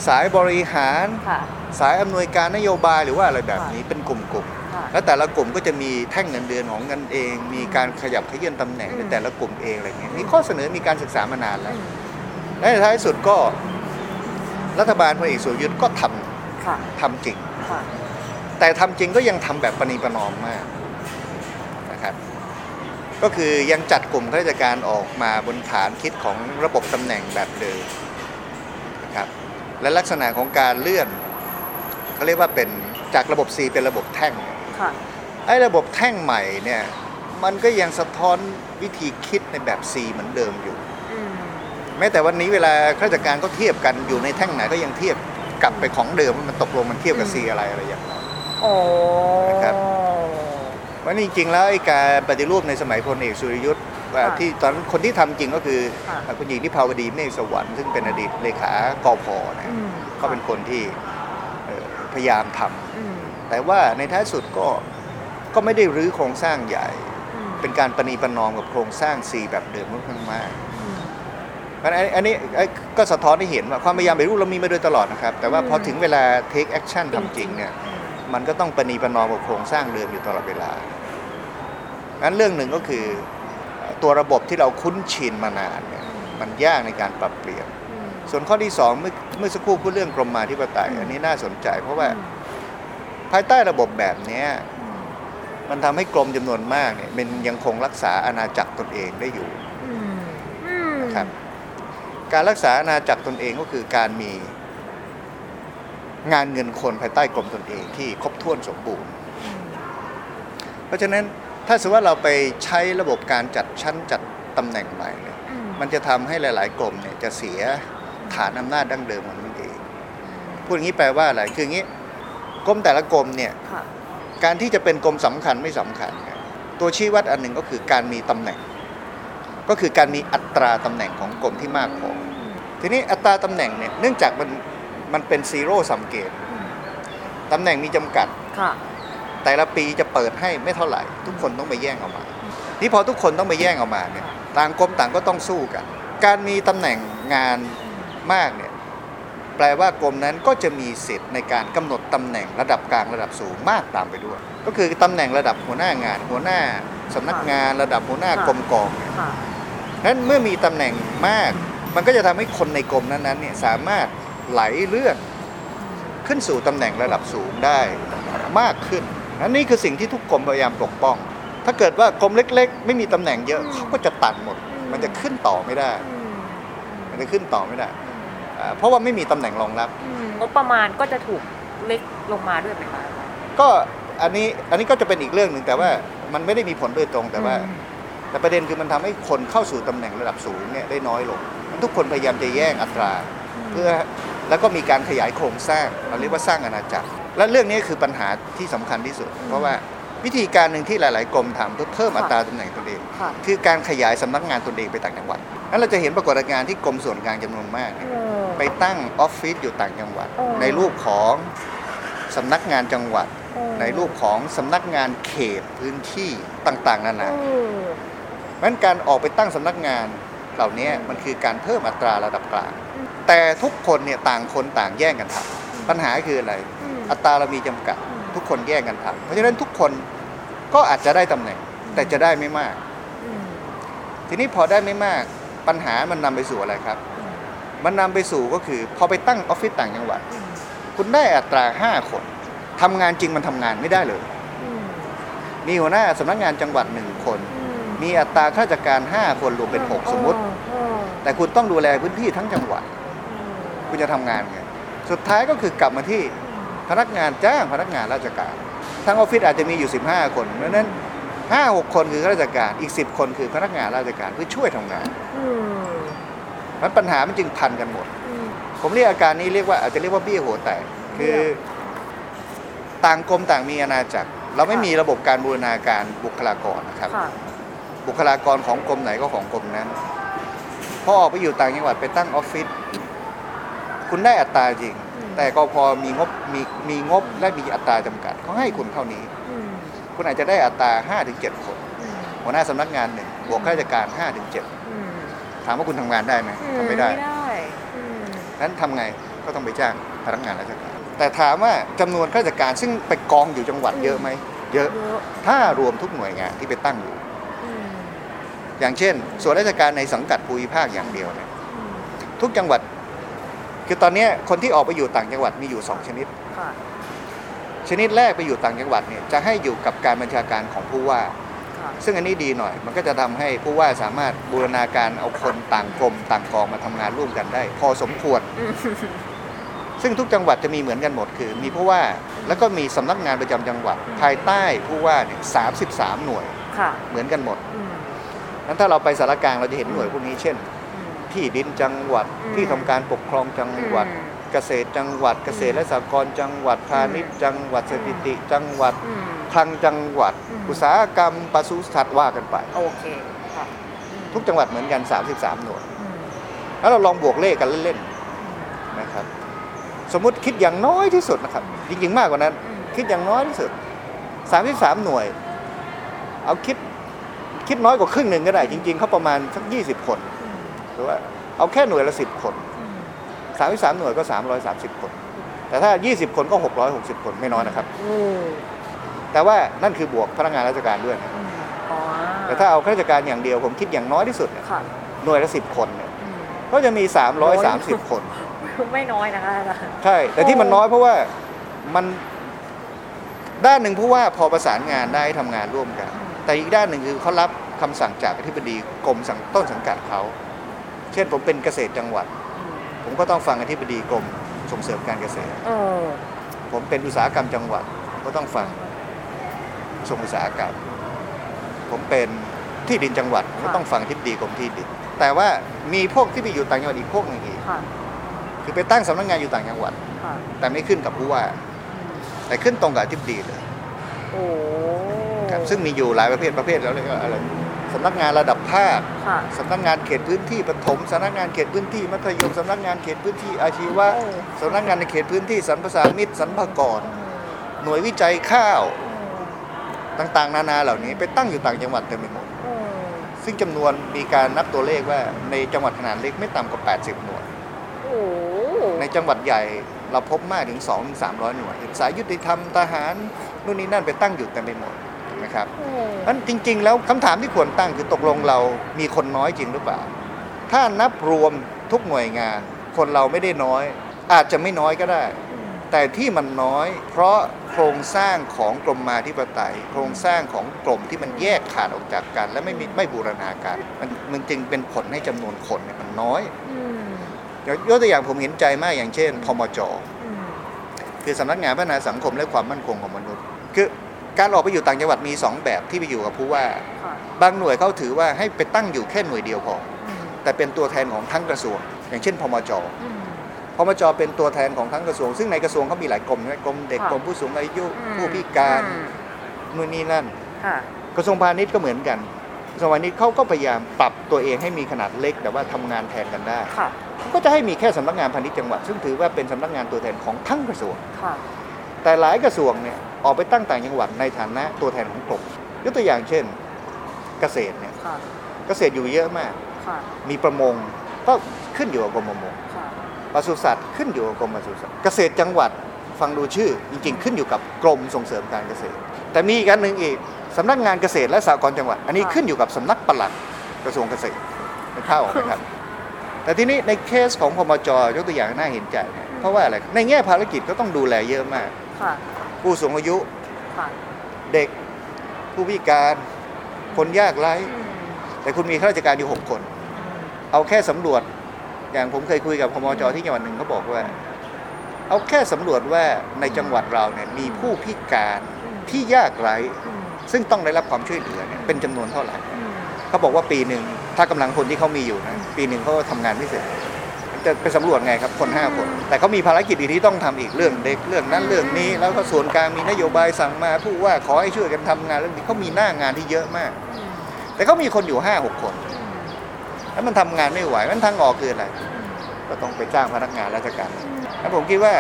สายบริหาร ค่ะ สายอำนวยการนโยบายหรือว่าอะไรแบบนี้เป็นกลุ่มค่ะๆ แล้วแต่ละกลุ่มก็จะมีแท่งเงินเดือนของเงินเอง มีการขยับขยื่นตำแหน่งอืมในแต่ละกลุ่มเองอะไรเงี้ยมีข้อเสนอมีการศึกษามานานแล้ว อืมและในท้ายสุดก็รัฐบาลพลเอกสุรยุทธ์ก็ทำค่ะทำจริง ค่ะแต่ทำจริงก็ยังทำแบบประนีประนอมมากนะครับ ก็คือยังจัดกลุ่มข้าราชการออกมาบนฐานคิดของระบบตำแหน่งแบบเดิมนะครับและลักษณะของการเลื่อนเขาเรียกว่าเป็นจากระบบ C เป็นระบบแท่งค่ะไอ้ระบบแท่งใหม่เนี่ยมันก็ยังสะท้อนวิธีคิดในแบบ C เหมือนเดิมอยู่อืมแม้แต่วันนี้เวลาข้าราชการก็เทียบกันอยู่ในแท่งไหนก็ยังเทียบกลับไปของเดิมว่ามันตกลงมันเทียบกับ C อะไรอะไรอย่างไรโอ้นะครับ ว่าจริงๆแล้วไอ้การปฏิรูปในสมัยพลเอกสุริยุทธ์ว่าค่ะที่ตอนคนที่ทำจริงก็คือค่ะคุณหญิงที่ภาวดีเมฆสวรรค์ซึ่งเป็นอดีตเลขากพนะอืมเขาเป็นคนที่เอ่อพยายามทำอืมแต่ว่าในท้ายสุดก็ก็ไม่ได้รื้อโครงสร้างใหญ่อืมเป็นการประนีประนอมกับโครงสร้าง C แบบเดิมค่อนข้างมากอืมเพราะฉะนั้นอันนี้ไอ้ก็สะท้อนให้เห็นว่าความพยายามปฏิรูปเรามีมาโดยตลอดนะครับ แต่ว่าอืมพอถึงเวลา take action ทำจริงเนี่ยอืมมันก็ต้องประนีประนอมกับโครงสร้างเดิมอยู่ตลอดเวลา งั้นเรื่องหนึ่งก็คือเอ่อตัวระบบที่เราคุ้นชินมานานเนี่ยมันยากในการปรับเปลี่ยนอืมส่วนข้อที่สองเมื่อเมื่อสักครู่พูดเรื่องกรมมาธิปไตย อันนี้น่าสนใจเพราะว่าภายใต้ระบบแบบเนี้ยอืมมันทำให้กรมจำนวนมากเนี่ยมันยังคงรักษาอาณาจักรตนเองได้อยู่อืมอืมนะครับการรักษาอาณาจักรตนเองก็คือการมีงานเงินคนภายใต้กรมตนเองที่ครบถ้วนสมบูรณ์อืมเพราะฉะนั้น ถ้าสมมติว่าเราไปใช้ระบบการจัดชั้นจัดตำแหน่งใหม่เนี่ยอืมมันจะทำให้หลาย ๆ กรมเนี่ยจะเสียฐานอำนาจดั้งเดิมของมันเองพูดอย่างนี้แปลว่าอะไรคืออย่างนี้กรมแต่ละกรมเนี่ยค่ะการที่จะเป็นกรมสำคัญไม่สำคัญเนี่ยตัวชี้วัดอันหนึ่งก็คือการมีตำแหน่ง ก็คือการมีอัตราตำแหน่งของกรมที่มากพอทีนี้อัตราตำแหน่งเนี่ยเนื่องจากมันมันเป็นซีโร่สัมเกตอืมตำแหน่งมีจำกัดค่ะ แต่ละปีจะเปิดให้ไม่เท่าไหร่ ทุกคนต้องไปแย่งเอามานี่พอทุกคนต้องไปแย่งเอามาเนี่ยต่างกรมต่างก็ต้องสู้กัน การมีตำแหน่งงานมากเนี่ยแปลว่ากรมนั้นก็จะมีสิทธิ์ในการกำหนดตำแหน่งระดับกลางระดับสูงมากตามไปด้วย ก็คือตำแหน่งระดับหัวหน้างาน หัวหน้าสำนักงานระดับหัวหน้ากรมกองเนี่ยค่ะนั้นเมื่อมีตำแหน่งมาก มันก็จะทำให้คนในกรมนั้นๆเนี่ยสามารถไหลเลื่อนขึ้นสู่ตำแหน่งระดับสูงได้มากขึ้น อันนี้คือสิ่งที่ทุกกรมพยายามปกป้อง ถ้าเกิดว่ากรมเล็ก ๆ ไม่มีตำแหน่งเยอะเขาก็จะตัดหมด มันจะขึ้นต่อไม่ได้อืมมันจะขึ้นต่อไม่ได้อ่าเพราะว่าไม่มีตำแหน่งรองรับอืมงบประมาณก็จะถูกเล็กลงมาด้วยไหมคะก็อันนี้อันนี้ก็จะเป็นอีกเรื่องหนึ่งแต่ว่ามันไม่ได้มีผลโดยตรงแต่ว่าอืมแต่ประเด็นคือมันทำให้คนเข้าสู่ตำแหน่งระดับสูงเนี่ยได้น้อยลงมันทุกคนพยายามจะแย่งอัตรา เพื่อแล้วก็มีการขยายโครงสร้างเราเรียกว่าสร้างอาณาจักร และเรื่องนี้คือปัญหาที่สำคัญที่สุด เพราะว่าวิธีการหนึ่งที่หลาย ๆ กรมทำเพื่อเพิ่มอัตราตำแหน่งตนเองค่ะคือการขยายสำนักงานตนเองไปต่างจังหวัดนั้นเราจะเห็นปรากฏการณ์ที่กรมส่วนกลางจำนวนมากเนี่ยโอ้ไปตั้งออฟฟิศอยู่ต่างจังหวัดโอ้ในรูปของสำนักงานจังหวัดโอ้ในรูปของสำนักงานเขตพื้นที่ต่าง ๆ นานาโอ้เพราะฉะนั้นการออกไปตั้งสำนักงานเหล่านี้มันคือการเพิ่มอัตราระดับกลาง แต่ทุกคนเนี่ยต่างคนต่างแย่งกันทำปัญหาคืออะไร อืมอัตราเรามีจำกัดอืมทุกคนแย่งกันทำเพราะฉะนั้นทุกคนก็อาจจะได้ตำแหน่ง แต่จะได้ไม่มากอืมทีนี้พอได้ไม่มากปัญหามันนำไปสู่อะไรครับ มันนำไปสู่ก็คือ พอไปตั้งออฟฟิศต่างจังหวัดอืมคุณได้อัตราห้าคนทำงานจริงมันทำงานไม่ได้เลยอืมมีหัวหน้าสำนักงานจังหวัดหนึ่งคนอืมมีอัตราข้าราชการ5คนรวมเป็น6สมมติโอ้แต่คุณต้องดูแลพื้นที่ทั้งจังหวัดอืมคุณจะทำงานไงสุดท้ายก็คือกลับมาที่ พนักงานจ้างพนักงานราชการ ทั้งออฟฟิศอาจจะมีอยู่ 15 คนเพราะฉะนั้นห้าหกคนคือข้าราชการอีก10คนคือพนักงานราชการเพื่อช่วยทำงานอืมมันปัญหามันจึงพันกันหมดอืมผมเรียกอาการนี้เรียกว่าอาจจะเรียกว่าเบี้ยหัวแตกคือต่างกรมต่างมีอาณาจักร เราไม่มีระบบการบูรณาการบุคลากรนะครับค่ะบุคลากรของกรมไหนก็ของกรมนั้นพอออกไปอยู่ต่างจังหวัดไปตั้งออฟฟิศคุณได้อัตราจริงอืม แต่ก็พอมีงบมีมีงบและมีอัตราจำกัดเขาให้คุณเท่านี้อืมคุณอาจจะได้อัตรา5ถึง7คนอืมหัวหน้าสำนักงานหนึ่งบวกข้าราชการ5ถึง7อืมถามว่าคุณทำงานได้ไหมอืทำไม่ได้ไม่ได้อืมนั้นทำไงก็ต้องไปจ้างพนักงานราชการแต่ถามว่าจำนวนข้าราชการซึ่งไปกองอยู่จังหวัดเยอะไหมเยอะเยอะถ้ารวมทุกหน่วยงานที่ไปตั้งอยู่อืมอย่างเช่น ส่วนราชการในสังกัดภูมิภาคอย่างเดียวเนี่ยอืมทุกจังหวัด คือตอนเนี้ยคนที่ออกไปอยู่ต่างจังหวัดมีอยู่ 2 ชนิดค่ะชนิดแรกไปอยู่ต่างจังหวัดเนี่ยจะให้อยู่กับการบัญชาการของผู้ว่าค่ะซึ่งอันนี้ดีหน่อย มันก็จะทำให้ผู้ว่าสามารถบูรณาการเอาคนต่างกรมต่างกองมาทำงานร่วมกันได้ พอสมควรอืมซึ่งทุกจังหวัดจะมีเหมือนกันหมดคือ มีผู้ว่าแล้วก็มีสำนักงานประจำจังหวัด ภายใต้ผู้ว่าเนี่ยสามสิบสามหน่วยค่ะเหมือนกันหมดอืมนั้นถ้าเราไปสารกลางเราจะเห็นหน่วยพวกนี้เช่นอืม ที่ดินจังหวัดอืมที่ทำการปกครองจังหวัดอืมเกษตรจังหวัด เกษตรและสหกรณ์จังหวัดพาณิชย์จังหวัดสถิติจังหวัดอืมคลังจังหวัดอืมอุตสาหกรรมปศุสัตว์ว่ากันไปโอเคค่ะอืมทุกจังหวัดเหมือนกัน 33 หน่วยอืมแล้วเราลองบวกเลขกันเล่นๆนะครับ สมมุติคิดอย่างน้อยที่สุดนะครับ จริงๆมากกว่านั้นอืมคิดอย่างน้อยที่สุด 33 หน่วย เอาคิดคิดน้อยกว่าครึ่งหนึ่งก็ได้ จริง ๆเขาประมาณสัก 20 คนอืม หรือว่าเอาแค่หน่วยละ10คนอืม33หน่วยก็330คน แต่ถ้า20คนก็660คนไม่น้อยนะครับอืมแต่ว่านั่นคือบวกพนักงานราชการด้วยนะอืมอ๋อแต่ถ้าเอาข้าราชการอย่างเดียวผมคิดอย่างน้อยที่สุดเนี่ยค่ะหน่วยละ10คนเนี่ยอืมก็จะมี330คน ไม่น้อยนะคะอาจารย์ใช่ แต่ที่มันน้อยเพราะว่ามันด้านหนึ่งผู้ว่าพอประสานงานได้ทำงานร่วมกัน แต่อีกด้านหนึ่งคือเขารับคำสั่งจากอธิบดีกรมสังต้นสังกัดเขา เช่นผมเป็นเกษตรจังหวัด ผมก็ต้องฟังอธิบดีกรมส่งเสริมการเกษตร เออผมเป็นอุตสาหกรรมจังหวัดก็ต้องฟังส่งอุตสาหกรรม ผมเป็นที่ดินจังหวัดผมก็ต้องฟังอธิบดีกรมที่ดิน แต่ว่ามีพวกที่ไปอยู่ต่างจังหวัดอีกพวกหนึ่งอีกค่ะคือไปตั้งสำนักงานอยู่ต่างจังหวัด ค่ะแต่ไม่ขึ้นกับผู้ว่า แต่ขึ้นตรงกับอธิบดีเลยโอ้ครับซึ่งมีอยู่หลายประเภทประเภทแล้วเรียกว่าอะไร สำนักงานระดับภาคค่ะ สำนักงานเขตพื้นที่ปฐมสำนักงานเขตพื้นที่มัธยมสำนักงานเขตพื้นที่อาชีวะโอ้สำนักงานในเขตพื้นที่สรรพสามิตสรรพากร หน่วยวิจัยข้าวต่างๆ นานาเหล่านี้ไปตั้งอยู่ต่างจังหวัดเต็มไปหมดอืมซึ่งจำนวนมีการนับตัวเลขว่าในจังหวัดขนาดเล็กไม่ต่ำกว่า 80 หน่วย โอ้ในจังหวัดใหญ่เราพบมากถึง 2 3 0 0 หน่วยสายยุติธรรมทหารนู่นนี่นั่นไปตั้งอยู่เต็มไปหมดนะ ครับอืมนั้นจริง ๆ แล้วคำถามที่ควรตั้งคือตกลงเรามีคนน้อยจริงหรือเปล่า ถ้านับรวมทุกหน่วยงาน คนเราไม่ได้น้อย อาจจะไม่น้อยก็ได้ แต่ที่มันน้อย เพราะโครงสร้างของกรมมาธิปไตย โครงสร้างของกรมที่มันแยกขาดออกจากกัน และไม่มีไม่บูรณาการมันมันจึงเป็นผลให้จำนวนคนเนี่ยมันน้อยอืมยกตัวอย่างผมเห็นใจมากอย่างเช่นพมจอืมคือสำนักงานพัฒนาสังคมและความมั่นคงของมนุษย์ คือ การออกไปอยู่ต่างจังหวัดมี 2 แบบที่ไปอยู่กับผู้ว่าค่ะบางหน่วยเขาถือว่าให้ไปตั้งอยู่แค่หน่วยเดียวพออืมแต่เป็นตัวแทนของทั้งกระทรวง อย่างเช่นพมจอืมพมจเป็นตัวแทนของทั้งกระทรวง ซึ่งในกระทรวงเขามีหลายกรมใช่ไหมกรมเด็กค่ะกรมผู้สูงอายุอืมผู้พิการอืมนู่นนี่นั่นค่ะกระทรวงพาณิชย์ก็เหมือนกันกระทรวงพาณิชย์เขาก็พยายามปรับตัวเองให้มีขนาดเล็ก แต่ว่าทำงานแทนกันได้ค่ะเขาก็จะให้มีแค่สำนักงานพาณิชย์จังหวัด ซึ่งถือว่าเป็นสำนักงานตัวแทนของทั้งกระทรวงค่ะแต่หลายกระทรวงเนี่ย ออกไปตั้งต่างจังหวัดในฐานะตัวแทนของกรมยกตัวอย่างเช่นเกษตรเนี่ยค่ะเกษตรอยู่เยอะมาก ค่ะมีประมงก็ขึ้นอยู่กับกรมประมงค่ะ ปศุสัตว์ขึ้นอยู่กับกรมปศุสัตว์เกษตรจังหวัดฟังดูชื่อ จริง ๆ ขึ้นอยู่กับกรมส่งเสริมการเกษตร แต่มีอีกอันหนึ่งอีกสำนักงานเกษตรและสหกรณ์จังหวัด อันนี้ขึ้นอยู่กับสำนักปลัดกระทรวงเกษตรเป็นข้าวออกไหมครับ แต่ทีนี้ในเคสของพมจยกตัวอย่างน่าเห็นใจนะเพราะว่าอะไร ในแง่ภารกิจก็ต้องดูแลเยอะมาก ค่ะ ผู้สูงอายุ ค่ะเด็ก ผู้พิการ คนยากไร้ อืมแต่คุณมีข้าราชการอยู่ 6 คนอืมเอาแค่สำรวจ อย่างผมเคยคุยกับพมจที่จังหวัดหนึ่งเขาบอกว่า เอาแค่สำรวจว่าในจังหวัดเราเนี่ยมีผู้พิการที่ยากไร้ อืมซึ่งต้องได้รับความช่วยเหลือเนี่ยเป็นจำนวนเท่าไหร่ อืมเขาบอกว่าปีหนึ่ง ถ้ากำลังคนที่เขามีอยู่นะปีหนึ่งเขาทำงานไม่เสร็จ จะไปสำรวจไงครับคนห้าคน แต่เขามีภารกิจอื่นที่ต้องทำอีกเรื่องเด็กเรื่องนั้นเรื่องนี้ แล้วก็ส่วนกลางมีนโยบายสั่งมาผู้ว่าขอให้ช่วยกันทำงานเรื่องนี้เขามีหน้างานที่เยอะมากอืมแต่เขามีคนอยู่ห้าหกคนอืมแล้วมันทำงานไม่ไหวมันทางออกคืออะไรก็ต้องไปจ้างพนักงานราชการแล้วผมคิดว่า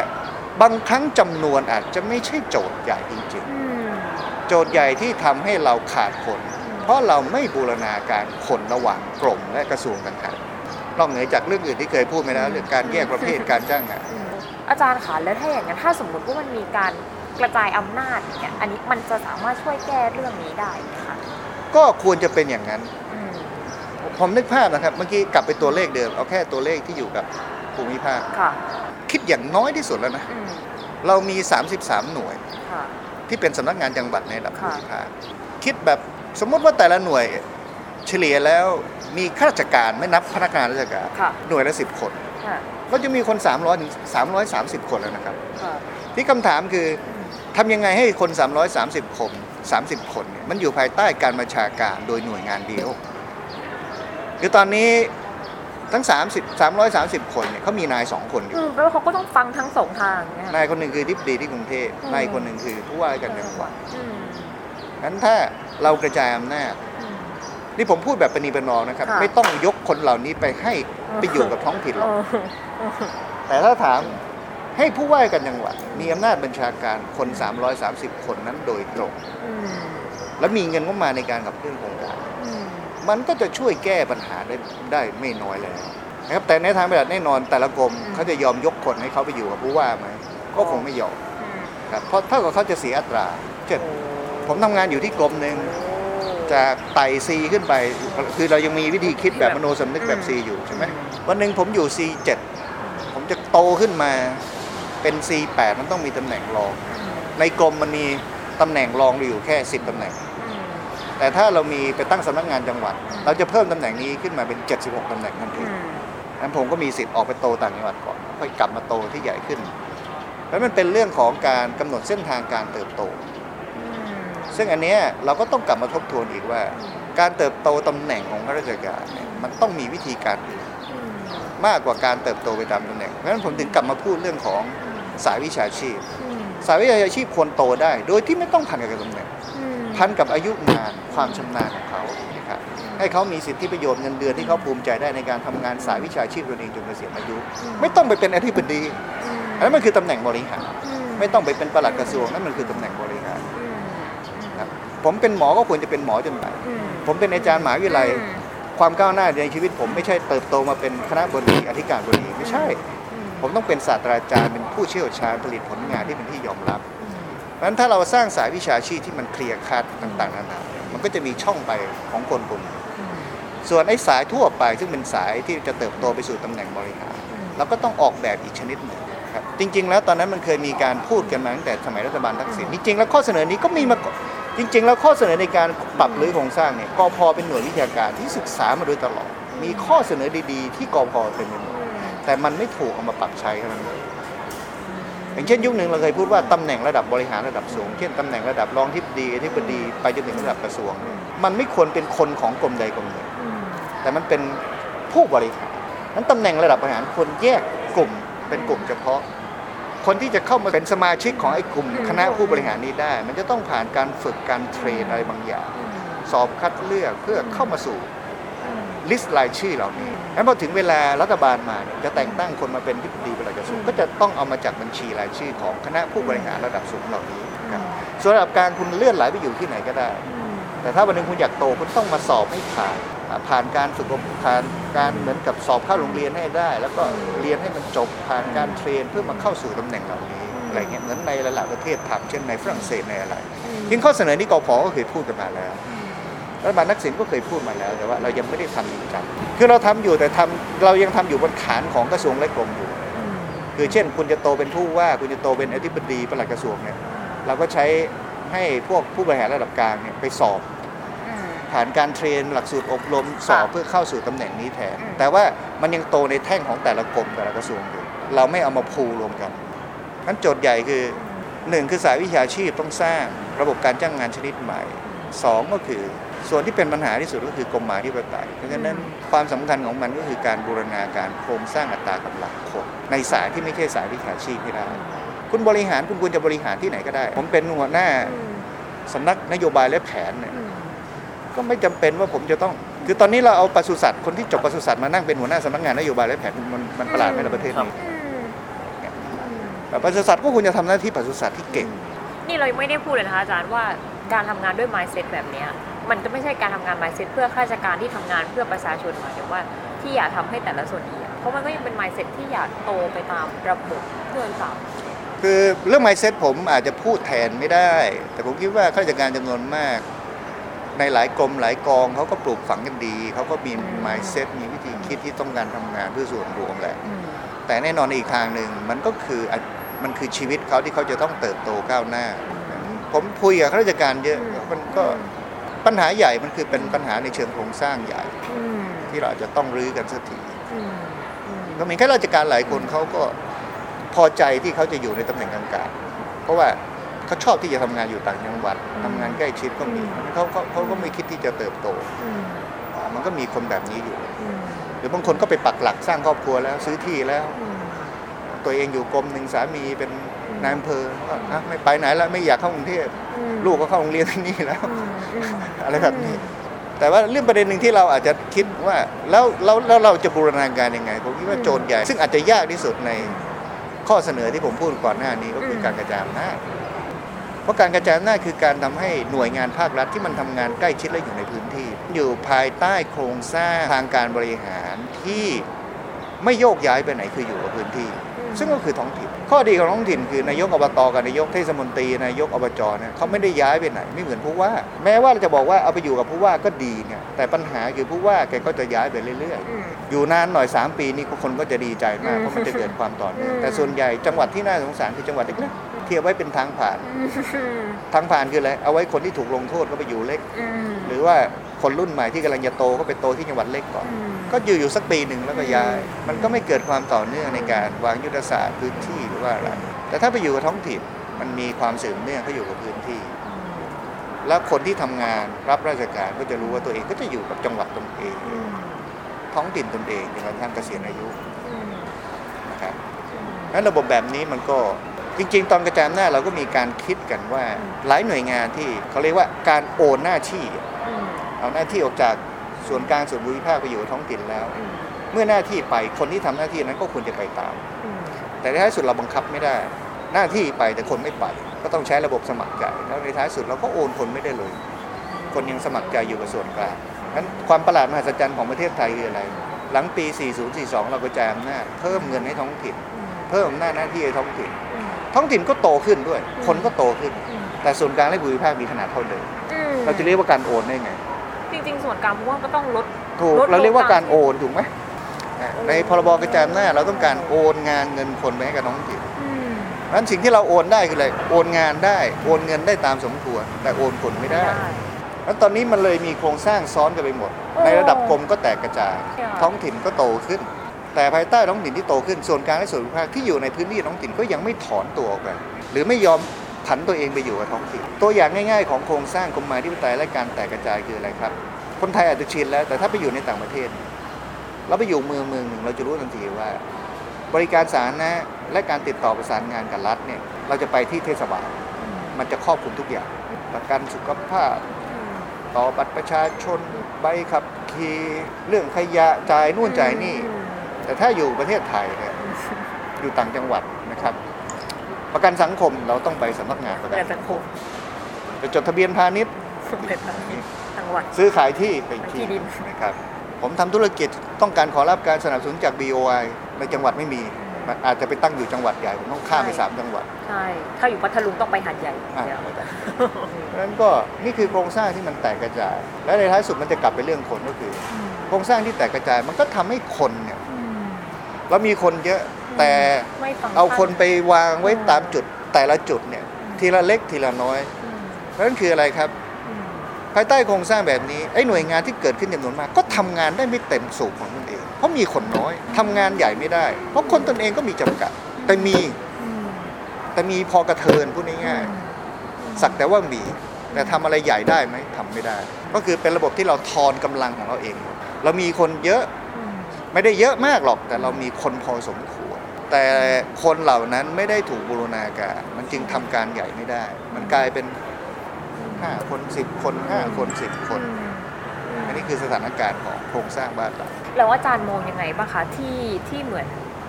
บางครั้งจำนวนอาจจะไม่ใช่โจทย์ใหญ่จริงอืมๆโจทย์ใหญ่ที่ทำให้เราขาดคน เพราะเราไม่บูรณาการคนระหว่างกรมและกระทรวงต่างๆ นอกเหนือจากเรื่องอื่นที่เคยพูดไปแล้วเรื่องการแยกประเภทการจ้างงานอืมอาจารย์คะแล้วถ้าอย่างนั้นถ้าสมมุติว่ามันมีการกระจายอำนาจเนี่ยอันนี้มันจะสามารถช่วยแก้เรื่องนี้ได้ไหมคะก็ควรจะเป็นอย่างนั้นอืมผมนึกภาพนะครับ เมื่อกี้กลับไปตัวเลขเดิม เอาแค่ตัวเลขที่อยู่กับภูมิภาคค่ะคิดอย่างน้อยที่สุดแล้วนะอืมเรามี 33 หน่วยค่ะที่เป็นสำนักงานจังหวัดในระดับภูค่ะมิภาค คิดแบบสมมติว่าแต่ละหน่วยเฉลี่ยแล้ว มีข้าราชการไม่นับพนักงานราชการ ค่ะ หน่วยละ10คน ค่ะก็จะมีคน 300ถึง330 คนแล้วนะครับ ค่ะ ที่คำถามคือทำยังไงให้คน 330 คน 30 คนเนี่ยมันอยู่ภายใต้การบัญชาการโดยหน่วยงานเดียวคือตอนนี้ทั้ง 30 330 คนเนี่ยเขามีนาย 2 คนอยู่ อืมแล้วเขาก็ต้องฟังทั้งสองทางเนี่ยนายคนหนึ่งคือทิบดีที่กรุงเทพอืม นายคนหนึ่งคือผู้ว่าราชการจังหวัดอืมงั้นถ้าเรากระจายอำนาจ อืม นี่ผมพูดแบบปณีประนอมนะครับค่ะไม่ต้องยกคนเหล่านี้ไปให้ไปอยู่กับท้องถิ่นหรอกเออเออแต่ถ้าถามให้ผู้ว่าราชการจังหวัดมีอำนาจบัญชาการคน 330 คนนั้นโดยตรงอืมและมีเงินงบประมาณในการขับเคลื่อนโครงการอืมมันก็จะช่วยแก้ปัญหาได้ได้ไม่น้อยแล้วนะครับแต่ในทางปฏิบัติแน่นอนแต่ละกรมเขาจะยอมยกคนให้เขาไปอยู่กับผู้ว่าไหมก็คงไม่ยอมอืมครับเพราะเท่ากับเขาจะเสียอัตราเช่นผมทำงานอยู่ที่กรมหนึ่ง จากไต่ซีขึ้นไป คือเรายังมีวิธีคิดแบบมโนสำนึกแบบซีอยู่ใช่ไหมวันหนึ่งผมอยู่ C7 ผมจะโตขึ้นมาเป็น C8 มันต้องมีตำแหน่งรอง ในกรมมันมีตำแหน่งรองอยู่แค่10ตำแหน่งอืมแต่ถ้าเรามีไปตั้งสำนักงานจังหวัด เราจะเพิ่มตำแหน่งนี้ขึ้นมาเป็น76ตำแหน่งทันทีอืมนั้นผมก็มีสิทธิ์ออกไปโตต่างจังหวัดก่อนค่อยกลับมาโตที่ใหญ่ขึ้นแล้วมันเป็นเรื่องของการกำหนดเส้นทางการเติบโตอืม ซึ่งอันเนี้ยเราก็ต้องกลับมาทบทวนอีกว่า การเติบโตตำแหน่งของข้าราชการเนี่ยมันต้องมีวิธีการอื่นอืมมากกว่าการเติบโตไปตามตำแหน่งเพราะฉะนั้นผมถึงกลับมาพูดเรื่องของสายวิชาชีพอืมสายวิชาชีพควรโตได้ โดยที่ไม่ต้องพันกับตำแหน่งอืมพันกับอายุงานความชำนาญของเขานะครับให้เขามีสิทธิประโยชน์เงินเดือนที่เขาภูมิใจได้ในการทำงานสายวิชาชีพตัวเองจนเกษียณอายุ ไม่ต้องไปเป็นอธิบดีอืมอันนั้นมันคือตำแหน่งบริหารอืมไม่ต้องไปเป็นปลัดกระทรวงนั่นมันคือตำแหน่งบริหารอืมครับ ผมเป็นหมอก็ควรจะเป็นหมอจนตายอืมผมเป็นอาจารย์มหาวิทยาลัยอืมความก้าวหน้าในชีวิต ผมไม่ใช่เติบโตมาเป็นคณะบดีอธิการบดีไม่ใช่อืมผมต้องเป็นศาสตราจารย์เป็นผู้เชี่ยวชาญผลิตผลงานที่เป็นที่ยอมรับอืมเพราะฉะนั้นถ้าเราสร้างสายวิชาชีพที่มันเคลียร์คัดต่างๆนานามันก็จะมีช่องไปของคนกลุ่มหนึ่งอืมส่วนไอ้สายทั่วไปซึ่งเป็นสายที่จะเติบโตไปสู่ตำแหน่งบริหารอืมเราก็ต้องออกแบบอีกชนิดหนึ่งครับจริง ๆ แล้วตอนนั้นมันเคยมีการพูดกันมาตั้งแต่สมัยรัฐบาลทักษิณจริงๆแล้วข้อเสนอนี้ก็มีมาก่อน จริง ๆ แล้วข้อเสนอในการปรับหรือโครงสร้างเนี่ยกพเป็นหน่วยวิชาการที่ศึกษามาโดยตลอด มีข้อเสนอดีๆ ที่กพเต็มไปหมดแต่มันไม่ถูกเอามาปรับใช้เท่านั้นเองอย่างเช่นยุคหนึ่งเราเคยพูดว่าตำแหน่งระดับบริหารระดับสูง เช่นตำแหน่งระดับรองทิบดีอธิบดีไปจนถึงระดับกระทรวง มันไม่ควรเป็นคนของกรมใดกรมหนึ่งแต่มันเป็นผู้บริหารนั้นตำแหน่งระดับบริหารควรแยกกลุ่มเป็นกลุ่มเฉพาะ คนที่จะเข้ามาเป็นสมาชิกของไอ้กลุ่มคณะผู้บริหารนี้ได้ มันจะต้องผ่านการฝึกการเทรนอะไรบางอย่างอืมสอบคัดเลือกเพื่อเข้ามาสู่อืมลิสต์รายชื่อเหล่านี้งั้นพอถึงเวลารัฐบาลมาเนี่ยจะแต่งตั้งคนมาเป็นที่ปรึกษาประกระทรวงก็จะต้องเอามาจากบัญชีรายชื่อของคณะผู้บริหารระดับสูงเหล่านี้ครับส่วนระดับกลางคุณเลื่อนไหลไปอยู่ที่ไหนก็ได้อืม แต่ถ้าวันหนึงคุณอยากโตคุณต้องมาสอบให้ผ่านอ่าผ่านการฝึกอบผ่านการเหมือนกับสอบเข้าโรงเรียนให้ได้ แล้วก็เรียนให้มันจบผ่านการเทรนเพื่อมาเข้าสู่ตำแหน่งเหล่านี้อะไรเงี้ยเหมือนในหลายๆประเทศทำเช่นในฝรั่งเศสในอะไรยิ่งข้อเสนอนี้กพก็เคยพูดกันมาแล้วรัฐบาลนักสินก็เคยพูดมาแล้วแต่ว่าเรายังไม่ได้ทำจริงจังคือเราทำอยู่แต่ทำเรายังทำอยู่บนฐานของกระทรวงและกรมอยู่อืมคือเช่น คุณจะโตเป็นผู้ว่าคุณจะโตเป็นอธิบดีปลัดกระทรวงเนี่ยเราก็ใช้ให้พวกผู้บริหารระดับกลางเนี่ยไปสอบอืม ผ่านการเทรนหลักสูตรอบรมสอบค่ะเพื่อเข้าสู่ตำแหน่งนี้แทนอืมแต่ว่ามันยังโตในแท่งของแต่ละกรมแต่ละกระทรวงอยู่เราไม่เอามาพูลรวมกันนั้นโจทย์ใหญ่คือหนึ่งคือสายวิชาชีพต้องสร้างระบบการจ้างงานชนิดใหม่สองก็คือส่วนที่เป็นปัญหาที่สุดก็คือกรมหมาธิปไตยเพราะฉะนั้นความสำคัญของมันก็คือการบูรณาการโครงสร้างอัตรากำลังคนในสายที่ไม่ใช่สายวิชาชีพให้ได้ คุณบริหารคุณควรจะบริหารที่ไหนก็ได้ ผมเป็นหัวหน้าอืมสำนักนโยบายและแผนเนี่ยอืม ก็ไม่จำเป็นว่าผมจะต้อง คือตอนนี้เราเอาปศุสัตว์คนที่จบปศุสัตว์มานั่งเป็นหัวหน้าสำนักงานนโยบายและแผนมันมันประหลาดไหมในประเทศนี้อืมอืมแต่ปศุสัตว์ก็ควรจะทำหน้าที่ปศุสัตว์ที่เก่ง นี่เรายังไม่ได้พูดเลยนะคะอาจารย์ว่าการทำงานด้วย mindset แบบเนี้ยมันจะไม่ใช่การทำงาน mindset เพื่อข้าราชการที่ทำงานเพื่อประชาชนหมายถึงว่าที่อยากทำให้แต่ละส่วนดีอะเพราะมันก็ยังเป็น mindset ที่อยากโตไปตามระบบเพื่อนสามคือเรื่อง mindset ผมอาจจะพูดแทนไม่ได้ แต่ผมคิดว่าข้าราชการจำนวนมาก ในหลายกรมหลายกองเขาก็ปลูกฝังกันดี เขาก็มี mindset มีวิธีคิดที่ต้องการทำงานเพื่อส่วนรวมแหละ แต่แน่นอนอีกทางหนึ่งมันก็คืออะมันคือชีวิตเขาที่เขาจะต้องเติบโตก้าวหน้า ผมคุยกับข้าราชการเยอะมันก็ปัญหาใหญ่มันคือเป็นปัญหาในเชิงโครงสร้างใหญ่อืมที่เราอาจจะต้องรื้อกันสักทีอืมอืมก็มีข้าราชการหลายคนเขาก็พอใจที่เขาจะอยู่ในตำแหน่งกลางๆเพราะว่า เขาชอบที่จะทำงานอยู่ต่างจังหวัดทำงานใกล้ชิดก็มีเขาเขาเขาก็ไม่คิดที่จะเติบโตอืมอ่ามันก็มีคนแบบนี้อยู่อืมหรือบางคนก็ไปปักหลักสร้างครอบครัวแล้วซื้อที่แล้วอืมตัวเองอยู่กรมหนึ่งสามีเป็นนายอำเภอก็อะไม่ไปไหนแล้วไม่อยากเข้ากรุงเทพอืมลูกก็เข้าโรงเรียนที่นี่แล้วอืมอืมอะไรแบบนี้ แต่ว่าเรื่องประเด็นหนึ่งที่เราอาจจะคิดว่าแล้วแล้วแล้วเราจะบูรณาการยังไงผมคิดว่าโจทย์ใหญ่ ซึ่งอาจจะยากที่สุดในข้อเสนอที่ผมพูดก่อนหน้านี้ก็คือการกระจายอำนาจ เพราะการกระจายอำนาจคือการทำให้หน่วยงานภาครัฐที่มันทำงานใกล้ชิดและอยู่ในพื้นที่ อยู่ภายใต้โครงสร้างทางการบริหารที่ไม่โยกย้ายไปไหนคืออยู่กับพื้นที่ ซึ่งก็คือท้องถิ่น ข้อดีของท้องถิ่นคือนายกอบตกับนายกเทศมนตรีนายกอบจเนี่ยเขาไม่ได้ย้ายไปไหนไม่เหมือนผู้ว่า แม้ว่าเราจะบอกว่าเอาไปอยู่กับผู้ว่าก็ดีเนี่ยแต่ปัญหาคือผู้ว่าแกก็จะย้ายไปเรื่อยอืมๆอยู่นานหน่อย 3 ปีนี่คนก็จะดีใจมากเพราะมันจะเกิดความต่อเนื่องอืมแต่ส่วนใหญ่จังหวัดที่น่าสงสารคือจังหวัดเล็กๆ ที่เอาไว้เป็นทางผ่านอืมทางผ่านคืออะไร เอาไว้คนที่ถูกลงโทษก็ไปอยู่เล็กอืมหรือว่าคนรุ่นใหม่ที่กำลังจะโตก็ไปโตที่จังหวัดเล็กก่อนอืมก็อยู่อยู่สักปีหนึ่งแล้วก็ย้าย มันก็ไม่เกิดความต่อเนื่องในการวางยุทธศาสตร์พื้นที่หรือว่าอะไร แต่ถ้าไปอยู่กับท้องถิ่นมันมีความสืบเนื่องเขาอยู่กับพื้นที่ แล้วคนที่ทำงานรับราชการก็จะรู้ว่าตัวเองก็จะอยู่กับจังหวัดตนเองอืมท้องถิ่นตนเองจนกระทั่งเกษียณอายุอืมนะครับนั้นระบบแบบนี้มันก็ จริงๆ ตอนกระจายอำนาจเราก็มีการคิดกันว่าหลายหน่วยงานที่เขาเรียกว่าการโอนหน้าที่อืมเอาหน้าที่ออกจากส่วนกลางส่วนภูมิภาคไปอยู่กับท้องถิ่นแล้วอืมเมื่อหน้าที่ไปคนที่ทำหน้าที่นั้นก็ควรจะไปตามอืมแต่ในท้ายสุดเราบังคับไม่ได้ หน้าที่ไปแต่คนไม่ไป ก็ต้องใช้ระบบสมัครใจแล้วในท้ายสุดเราก็โอนคนไม่ได้เลย คนยังสมัครใจอยู่กับส่วนกลางนั้นความประหลาดมหัศจรรย์ของประเทศไทยคืออะไร หลังปี 4042 เรากระจายอำนาจเพิ่มเงินให้ท้องถิ่น เพิ่มอำนาจหน้าที่ให้ท้องถิ่นอืม ท้องถิ่นก็โตขึ้นด้วย คนก็โตขึ้นอืมแต่ส่วนกลางและภูมิภาคมีขนาดเท่าเดิมอืมเราจะเรียกว่าการโอนได้ไง จริง ๆ ส่วนกลางผมว่าก็ต้องลดถูกลดลงเราเรียกว่าตามการโอนถูกไหมอะในพรบกระจายอำนาจเราต้องการโอนงานเงินคนไปให้กับท้องถิ่นอืมเพราะฉะนั้นสิ่งที่เราโอนได้คืออะไรโอนงานได้โอนเงินได้ตามสมควรแต่โอนผลไม่ได้แล้วตอนนี้มันเลยมีโครงสร้างซ้อนกันไปหมดโอ้ในระดับกรมก็แตกกระจายค่ะท้องถิ่นก็โตขึ้น แต่ภายใต้ท้องถิ่นที่โตขึ้นส่วนกลางและส่วนภูมิภาคที่อยู่ในพื้นที่ท้องถิ่นก็ยังไม่ถอนตัวออกไปหรือไม่ยอมผันตัวเองไปอยู่กับท้องถิ่นตัวอย่างง่าย ๆ ของโครงสร้างกรมมาธิปไตยและการแตกกระจายคืออะไรครับ คนไทยอาจจะชินแล้ว แต่ถ้าไปอยู่ในต่างประเทศ เราไปอยู่เมืองเมืองหนึ่งเราจะรู้ทันทีว่า บริการสาธารณะและการติดต่อประสานงานกับรัฐเนี่ยเราจะไปที่เทศบาลมันจะครอบคลุมทุกอย่างประกันสุขภาพ ต่อบัตรประชาชนใบขับขี่เรื่องขยะจ่ายนู่นจ่ายนี่ แต่ถ้าอยู่ประเทศไทยเนี่ยอยู่ต่างจังหวัดนะครับ ประกันสังคมเราต้องไปสำนักงานประกัแต่นสังคมไปจดทะเบียนพาณิชย์สมเด็จพระนิจังหวัดซื้อขายที่ไปอีกที่ที่ดินนะครับผมทำธุรกิจต้องการขอรับการสนับสนุนจาก BOI ในจังหวัดไม่มีมันอาจจะไปตั้งอยู่จังหวัดใหญ่ผมต้องข้ามไปใช่สามจังหวัด ใช่ ถ้าอยู่พัทลุงต้องไปหาดใหญ่อะเดี๋ยวเพราะฉะนั้นก็นี่คือโครงสร้างที่มันแตกกระจาย และในท้ายสุดมันจะกลับไปเรื่องคนก็คือ โครงสร้างที่แตกกระจายมันก็ทำให้คนเนี่ย เรามีคนเยอะแต่ไม่ฟังเอาคนไปวางไว้ตามจุดแต่ละจุดเนี่ยทีละเล็กทีละน้อยอืมเพราะฉะนั้นคืออะไรครับ อืมภายใต้โครงสร้างแบบนี้ไอ้หน่วยงานที่เกิดขึ้นจำนวนมาก ก็ทำงานได้ไม่เต็มสูบของตนเอง เพราะมีคนน้อยทำงานใหญ่ไม่ได้ เพราะคนตนเองก็มีจำกัด แต่มีแต่มีพอกระเทินพูดง่ายๆสักแต่ว่ามี แต่ทำอะไรใหญ่ได้ไหมทำไม่ได้ ก็คือเป็นระบบที่เราทอนกำลังของเราเอง เรามีคนเยอะ ไม่ได้เยอะมากหรอกแต่เรามีคนพอสมควร แต่คนเหล่านั้นไม่ได้ถูกบูรณาการมันจึงทำการใหญ่ไม่ได้ มันกลายเป็น5คน10คน5คน10คนอันนี้คือสถานการณ์ของโครงสร้างบ้านเราแล้วอาจารย์มองยังไงบ้างคะที่ที่เหมือน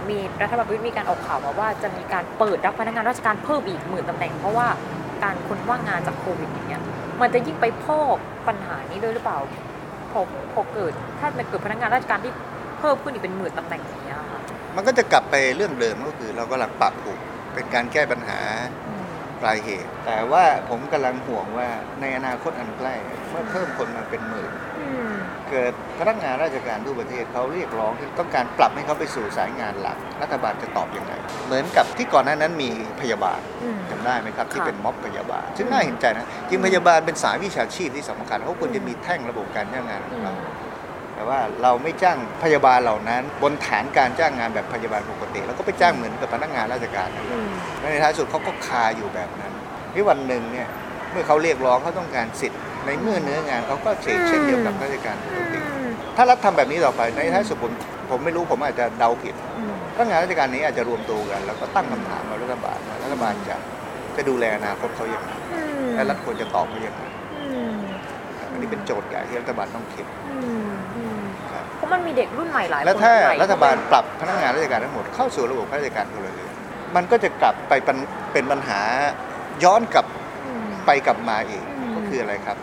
มีรัฐบาลประยุทธ์มีการออกข่าวมาว่าจะมีการเปิดรับพนักงานราชการเพิ่มอีกหมื่นตำแหน่ง เพราะว่าการคนว่างงานจากโควิดอย่างเงี้ยมันจะยิ่งไปพอกปัญหานี้ด้วยหรือเปล่าพอพอเกิดถ้ามันเกิดพนักงานราชการที่ เพิ่มขึ้นอีกเป็นหมื่นตำแหน่งอย่างเงี้ยค่ะมันก็จะกลับไปเรื่องเดิมก็คือเรากำลังปรับปรุงเป็นการแก้ปัญหาปลายเหตุ แต่ว่าผมกำลังห่วงว่าในอนาคตอันใกล้เมื่อเพิ่มคนมาเป็นหมื่นเกิดพนักงานราชการทั่วประเทศเขาเรียกร้องที่ต้องการปรับให้เขาไปสู่สายงานหลัก รัฐบาลจะตอบยังไง เหมือนกับที่ก่อนหน้านั้นมีพยาบาลอืมจำได้ไหมครับ ที่ค่ะเป็นม็อบพยาบาล ซึ่งน่าเห็นใจนะจริงพยาบาลเป็นสายวิชาชีพที่สำคัญเขาควรจะมีแท่งระบบการจ้างงานของเรา แต่ว่าเราไม่จ้างพยาบาลเหล่านั้น บนฐานการจ้างงานแบบพยาบาลปกติ แล้วก็ไปจ้างเหมือนกับพนักงานราชการนั่นแหละและในท้ายสุดเขาก็คาอยู่แบบนั้นที่วันหนึ่งเนี่ยเมื่อเขาเรียกร้องเขาต้องการสิทธิ์ในเมื่อเนื้องานเขาก็เสกเช่นเดียวกับราชการปกติถ้ารัฐทำแบบนี้ต่อไปในท้ายสุดผมผมไม่รู้ผมอาจจะเดาผิดพนักงานราชการนี้อาจจะรวมตัวกัน แล้วก็ตั้งคำถามกับรัฐบาลว่ารัฐบาลจะจะดูแลอนาคตเขาอย่างไรและรัฐควรจะตอบเขาอย่างไรอันนี้เป็นโจทย์ใหญ่ที่รัฐบาลต้องคิดครับเพราะมันมีเด็กรุ่นใหม่หลายคนแล้วถ้าไหลรัฐบาลปรับพนักงานราชการทั้งหมดเข้าสู่ระบบข้าราชการพลเรือนมันก็จะกลับไปเป็นเป็นปัญหาย้อนกลับอืมไปกลับมาอีกอืมก็คืออะไรครับ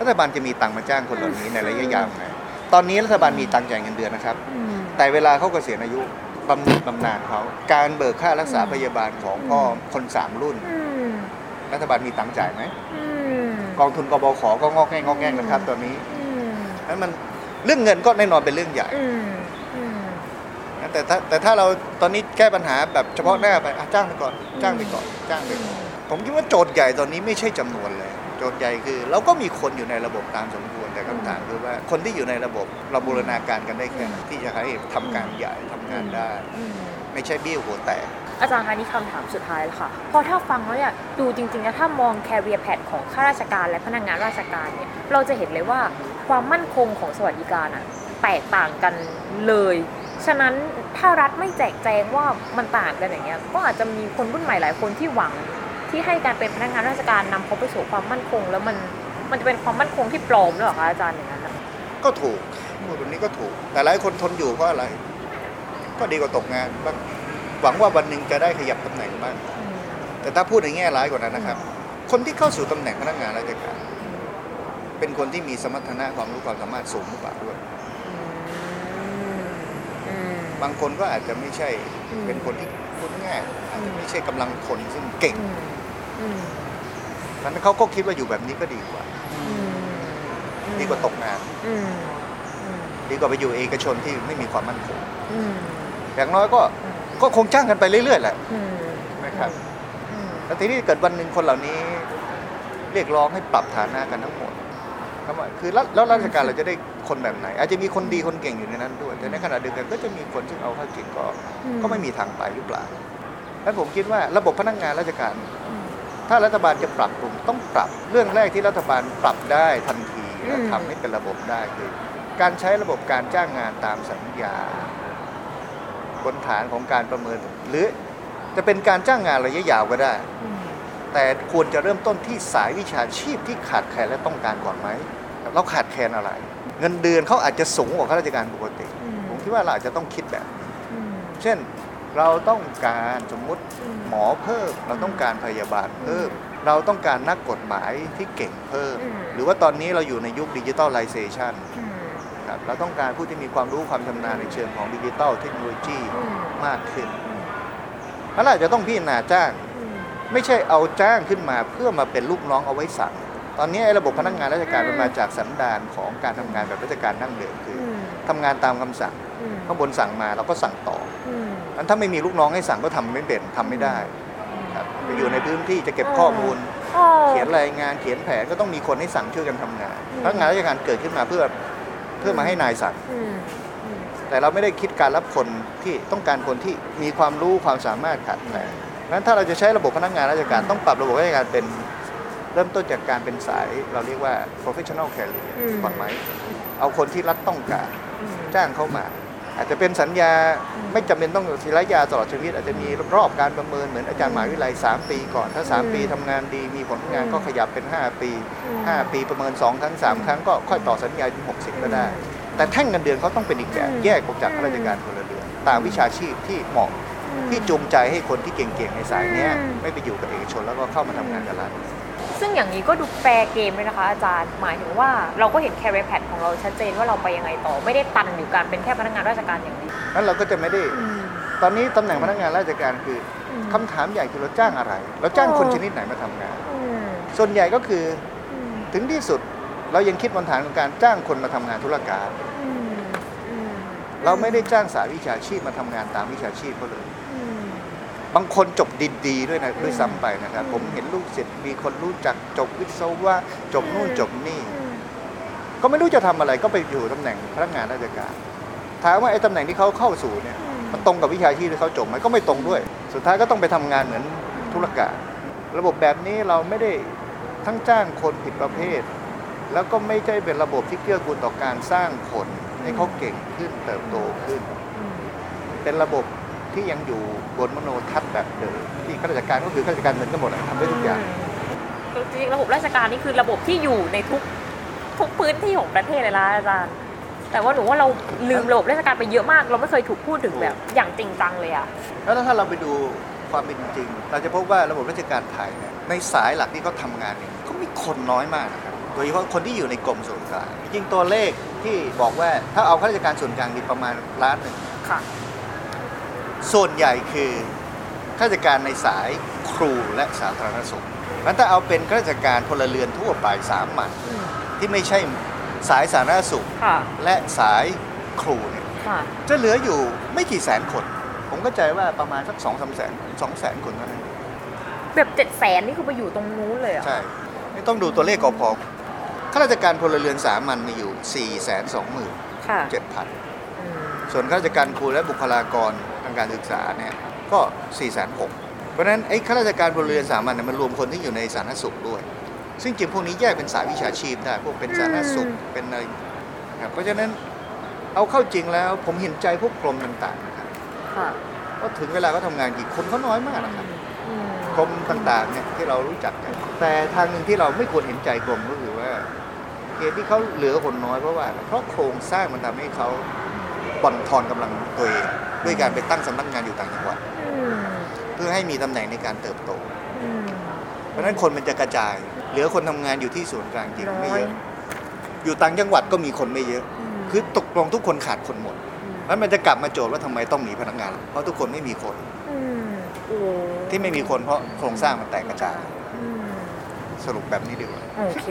รัฐบาลจะมีตังค์มาจ้างคนเหล่านี้ในระยะยาวไงตอนนี้รัฐบาลมีตังค์จ่ายเงินเดือนนะครับอืมแต่เวลาเขาเกษียณอายุบำเหน็จบำนาญเขาการเบิกค่ารักษาอืมพยาบาลของพ่อคนสามรุ่นอืมรัฐบาลมีตังค์จ่ายไหมอืมกองทุนกบขก็งอกแงกงอกแงกนะครับตอนนี้อืมนั้นมัน เรื่องเงินก็แน่นอนเป็นเรื่องใหญ่อืมอืมนะแต่ถ้าแต่ถ้าเราตอนนี้แก้ปัญหาแบบเฉพาะหน้าไปอะจ้างไปก่อนจ้างไปก่อนจ้างไปก่อนผมคิดว่าโจทย์ใหญ่ตอนนี้ไม่ใช่จำนวนเลยโจทย์ใหญ่คือ เราก็มีคนอยู่ในระบบตามสมควรแต่คำถามคือว่าคนที่อยู่ในระบบเราบูรณาการกันได้แค่ไหนที่จะให้ทำการใหญ่ทำงานได้อืมไม่ใช่เบี้ยวหัวแตก อาจารย์คะนี่คำถามสุดท้ายแล้วค่ะพอถ้าฟังแล้วเนี่ยดูจริงๆนะถ้ามอง career path ของข้าราชการและพนักงานราชการเนี่ยเราจะเห็นเลยว่าความมั่นคงของสวัสดิการอะแตกต่างกันเลย ฉะนั้นถ้ารัฐไม่แจกแจงว่ามันต่างกันอย่างเงี้ยก็อาจจะมีคนรุ่นใหม่หลายคนที่หวังที่ให้การเป็นพนักงานราชการนำเขาไปสู่ความมั่นคง แล้วมันมันจะเป็นความมั่นคงที่ปลอมหรือเปล่าคะอาจารย์อย่างนั้นอะก็ถูกพูดแบบนี้ก็ถูก แต่หลายคนทนอยู่เพราะอะไร ก็ดีกว่าตกงานบ้าง หวังว่าวันหนึ่งจะได้ขยับตำแหน่งบ้างอืมแต่ถ้าพูดในแง่ร้ายกว่านั้นนะครับ คนที่เข้าสู่ตำแหน่งพนักงานราชการเป็นคนที่มีสมรรถนะความรู้ความสามารถสูงหรือเปล่าด้วยอืมบางคนก็อาจจะไม่ใช่อืมเป็นคนที่พูดง่ายอาจจะไม่ใช่กำลังคนซึ่งเก่งอืมอืมนั้นเขาก็คิดว่าอยู่แบบนี้ก็ดีกว่าอืมดีกว่าตกงานอืมอืมดีกว่าไปอยู่เอกชนที่ไม่มีความมั่นคงอืมอย่างน้อยก็ ก็คงจ้างกันไปเรื่อยๆแหละอืมนะครับอืมแล้วทีนี้เกิดวันหนึ่งคนเหล่านี้เรียกร้องให้ปรับฐานะกันทั้งหมดทำไมคือแล้วแล้วราชการเราจะได้คนแบบไหน อาจจะมีคนดีคนเก่งอยู่ในนั้นด้วย แต่ในขณะเดียวกันก็จะมีคนซึ่งเอาเข้าจริงก็ก็ไม่มีทางไปหรือเปล่าแล้วผมคิดว่าระบบพนักงานราชการอืมถ้ารัฐบาลจะปรับปรุงต้องปรับเรื่องแรกที่รัฐบาลปรับได้ทันทีอืมและทำให้เป็นระบบได้คือ การใช้ระบบการจ้างงานตามสัญญา บนฐานของการประเมิน หรือจะเป็นการจ้างงานระยะยาวก็ได้อืมแต่ควรจะเริ่มต้นที่สายวิชาชีพที่ขาดแคลนและต้องการก่อนไหมเราขาดแคลนอะไร เงินเดือนเขาอาจจะสูงกว่าข้าราชการปกติอืมผมคิดว่าเราอาจจะต้องคิดแบบนี้อืมเช่นเราต้องการสมมุติอืมหมอเพิ่ม เราต้องการพยาบาลเพิ่ม เราต้องการนักกฎหมายที่เก่งเพิ่มอืมหรือว่าตอนนี้เราอยู่ในยุคดิจิทัลไลเซชัน อืมครับเราต้องการผู้ที่มีความรู้ความชำนาญในเชิงของดิจิทัลเทคโนโลยีอืมมากขึ้นแล้วเราอาจจะต้องพิจารณาจ้าง อืม ไม่ใช่เอาจ้างขึ้นมาเพื่อมาเป็นลูกน้องเอาไว้สั่ง ตอนนี้ไอ้ระบบพนักงานราชการอืมมันมาจากสันดานของการทำงานแบบราชการนั่งเดิมคืออือม ทำงานตามคำสั่งอืมข้างบนสั่งมาเราก็สั่งต่ออืม อันถ้าไม่มีลูกน้องให้สั่งก็ทำไม่เป็นทำไม่ได้ครับไปอยู่ในพื้นที่จะเก็บข้อมูลเออ๋อเขียนรายงานเขียนแผนก็ต้องมีคนให้สั่งช่วยกันทำงานอืม พนักงานราชการเกิดขึ้นมาเพื่อ เพื่อมาให้นายสั่ง อืมอืมแต่เราไม่ได้คิดการรับคนที่ต้องการคนที่มีความรู้ความสามารถขาดแคลนนั้นถ้าเราจะใช้ระบบพนักงานราชการต้องปรับระบบราชการเป็นเริ่มต้นจากการเป็นสายเราเรียกว่า professional career อืมก่อนไหม เอาคนที่รัฐต้องการ อืม จ้างเขามา อาจจะเป็นสัญญาไม่จำเป็นต้องศิระยาตลอดชีวิต อาจจะมีรอบการประเมินเหมือนอาจารย์มหาวิทยาลัย 3 ปีก่อน ถ้า 3 ปีทำงานดีมีผลงานก็ขยับเป็น 5 ปี 5 ปีประเมิน 2 ครั้ง 3 ครั้งก็ค่อยต่อสัญญาถึง60 ก็ได้ แต่แท่งเงินเดือนเขาต้องเป็นอีกแบบอืมแยกออกจากข้าราชการพลเรือนตามวิชาชีพที่เหมาะที่จูงใจให้คนที่เก่งๆในสายเนี้ยอืมไม่ไปอยู่กับเอกชนแล้วก็เข้ามาทำงานกับรัฐ ซึ่งอย่างนี้ก็ดูแฟร์เกมเลยนะคะ อาจารย์หมายถึงว่าเราก็เห็นแคริแพดของเราชัดเจนว่าเราไปยังไงต่อ ไม่ได้ตันอยู่การเป็นแค่พนักงานราชการอย่างเดียวนั้นเราก็จะไม่ได้อืมตอนนี้ตำแหน่งพนักงานราชการคืออืมคำถามใหญ่คือเราจ้างอะไร เราจ้างคนชนิดไหนมาทำงานอืมส่วนใหญ่ก็คืออืมถึงที่สุดเรายังคิดบนฐานของการจ้างคนมาทำงานธุรการอืมอืมเราไม่ได้จ้างสายวิชาชีพมาทำงานตามวิชาชีพเขาเลยอืม บางคนจบดีๆด้วยนะด้วยซ้ำไปนะครับอืมผมเห็นลูกศิษย์มีคนรู้จักจบวิศวะจบนู่นจบนี่อืมก็ไม่รู้จะทำอะไรก็ไปอยู่ตำแหน่งพนักงานราชการถามว่าไอ้ตำแหน่งที่เขาเข้าสู่เนี่ยมันตรงกับวิชาชีพที่เขาจบไหมก็ไม่ตรงด้วย สุดท้ายก็ต้องไปทำงานเหมือนธุรการระบบแบบนี้เราไม่ได้ทั้งจ้างคนผิดประเภท แล้วก็ไม่ใช่เป็นระบบที่เกื้อกูลต่อการสร้างคนให้เขาเก่งขึ้นเติบโตขึ้นอืมเป็นระบบ ที่ยังอยู่บนมโนทัศน์แบบเดิมที่ข้าราชการก็คือข้าราชการเหมือนกันหมดอะทำได้ทุกอย่างจริงๆระบบราชการนี่คือระบบที่อยู่ในทุกทุกพื้นที่ของประเทศเลยละอาจารย์ แต่ว่าหนูว่าเราลืมระบบราชการไปเยอะมาก เราไม่เคยถูกพูดถึงแบบอย่างจริงจังเลยอะแล้วถ้าเราไปดูความเป็นจริง เราจะพบว่าระบบราชการไทยเนี่ยในสายหลักที่เขาทำงานเนี่ยเขามีคนน้อยมากนะครับโดยเฉพาะคนที่อยู่ในกรมส่วนกลางจริงๆตัวเลขที่บอกว่าถ้าเอาข้าราชการส่วนกลางดีประมาณล้านหนึ่งค่ะ ส่วนใหญ่คือข้าราชการในสายครูและสาธารณสุขมันถ้าเอาเป็นข้าราชการพลเรือนทั่วไปสามัญอืมที่ไม่ใช่สายสาธารณสุขค่ะและสายครูเนี่ยค่ะจะเหลืออยู่ไม่กี่แสนคน ผมก็ใจว่าประมาณสักสองสามแสนสองแสนคนเท่านั้นแบบเจ็ดแสนนี่คือไปอยู่ตรงนู้นเลยเหรอะใช่ไม่ต้องดูตัวเลขกอพอข้าราชการพลเรือนสามัญมีอยู่4ี่แสนสองหมื่นค่ะเจ็ดพันอืมส่วนข้าราชการครูและบุคลากรทางการศึกษาเนี่ยก็4ี่แสนหกเพราะฉะนั้นไอ้ข้าราชการพลเรือนสามัญเนี่ยมันรวมคนที่อยู่ในสาธารณสุขด้วย ซึ่งจริงพวกนี้แยกเป็นสายวิชาชีพได้พวกเป็นสาธารณสุขเป็นอะไรนะครับเพราะฉะนั้นเอาเข้าจริงแล้วผมเห็นใจพวกกรมต่างๆนะครับค่ะว่าถึงเวลาก็ทำงานกี่คนเขาน้อยมากนะครับอืมกรมต่างๆเนี่ยที่เรารู้จักกันแต่ทางหนึ่งที่เราไม่ควรเห็นใจกรมก็คือว่าเหตุที่เขาเหลือคนน้อยเพราะว่าอะไรเพราะโครงสร้างมันทำให้เขา บ่อนทอนกำลังตัวเองด้วยการไปตั้งสำนักงานอยู่ต่างจังหวัดอืมเพื่อให้มีตำแหน่งในการเติบโตอืมเพราะฉะนั้นคนมันจะกระจาย เหลือคนทำงานอยู่ที่ศูนย์กลางจริงไม่น้อยเยอะ อยู่ต่างจังหวัดก็มีคนไม่เยอะมคือตกลงทุกคนขาดคนหมดมแล้วมันจะกลับมาโจทย์ว่าทำไมต้องมีพนักงาน เพราะทุกคนไม่มีคนอืมโอ้ที่ไม่มีคนเพราะโครงสร้างมันแตกกระจายอืมสรุปแบบนี้ดีกว่าโอเค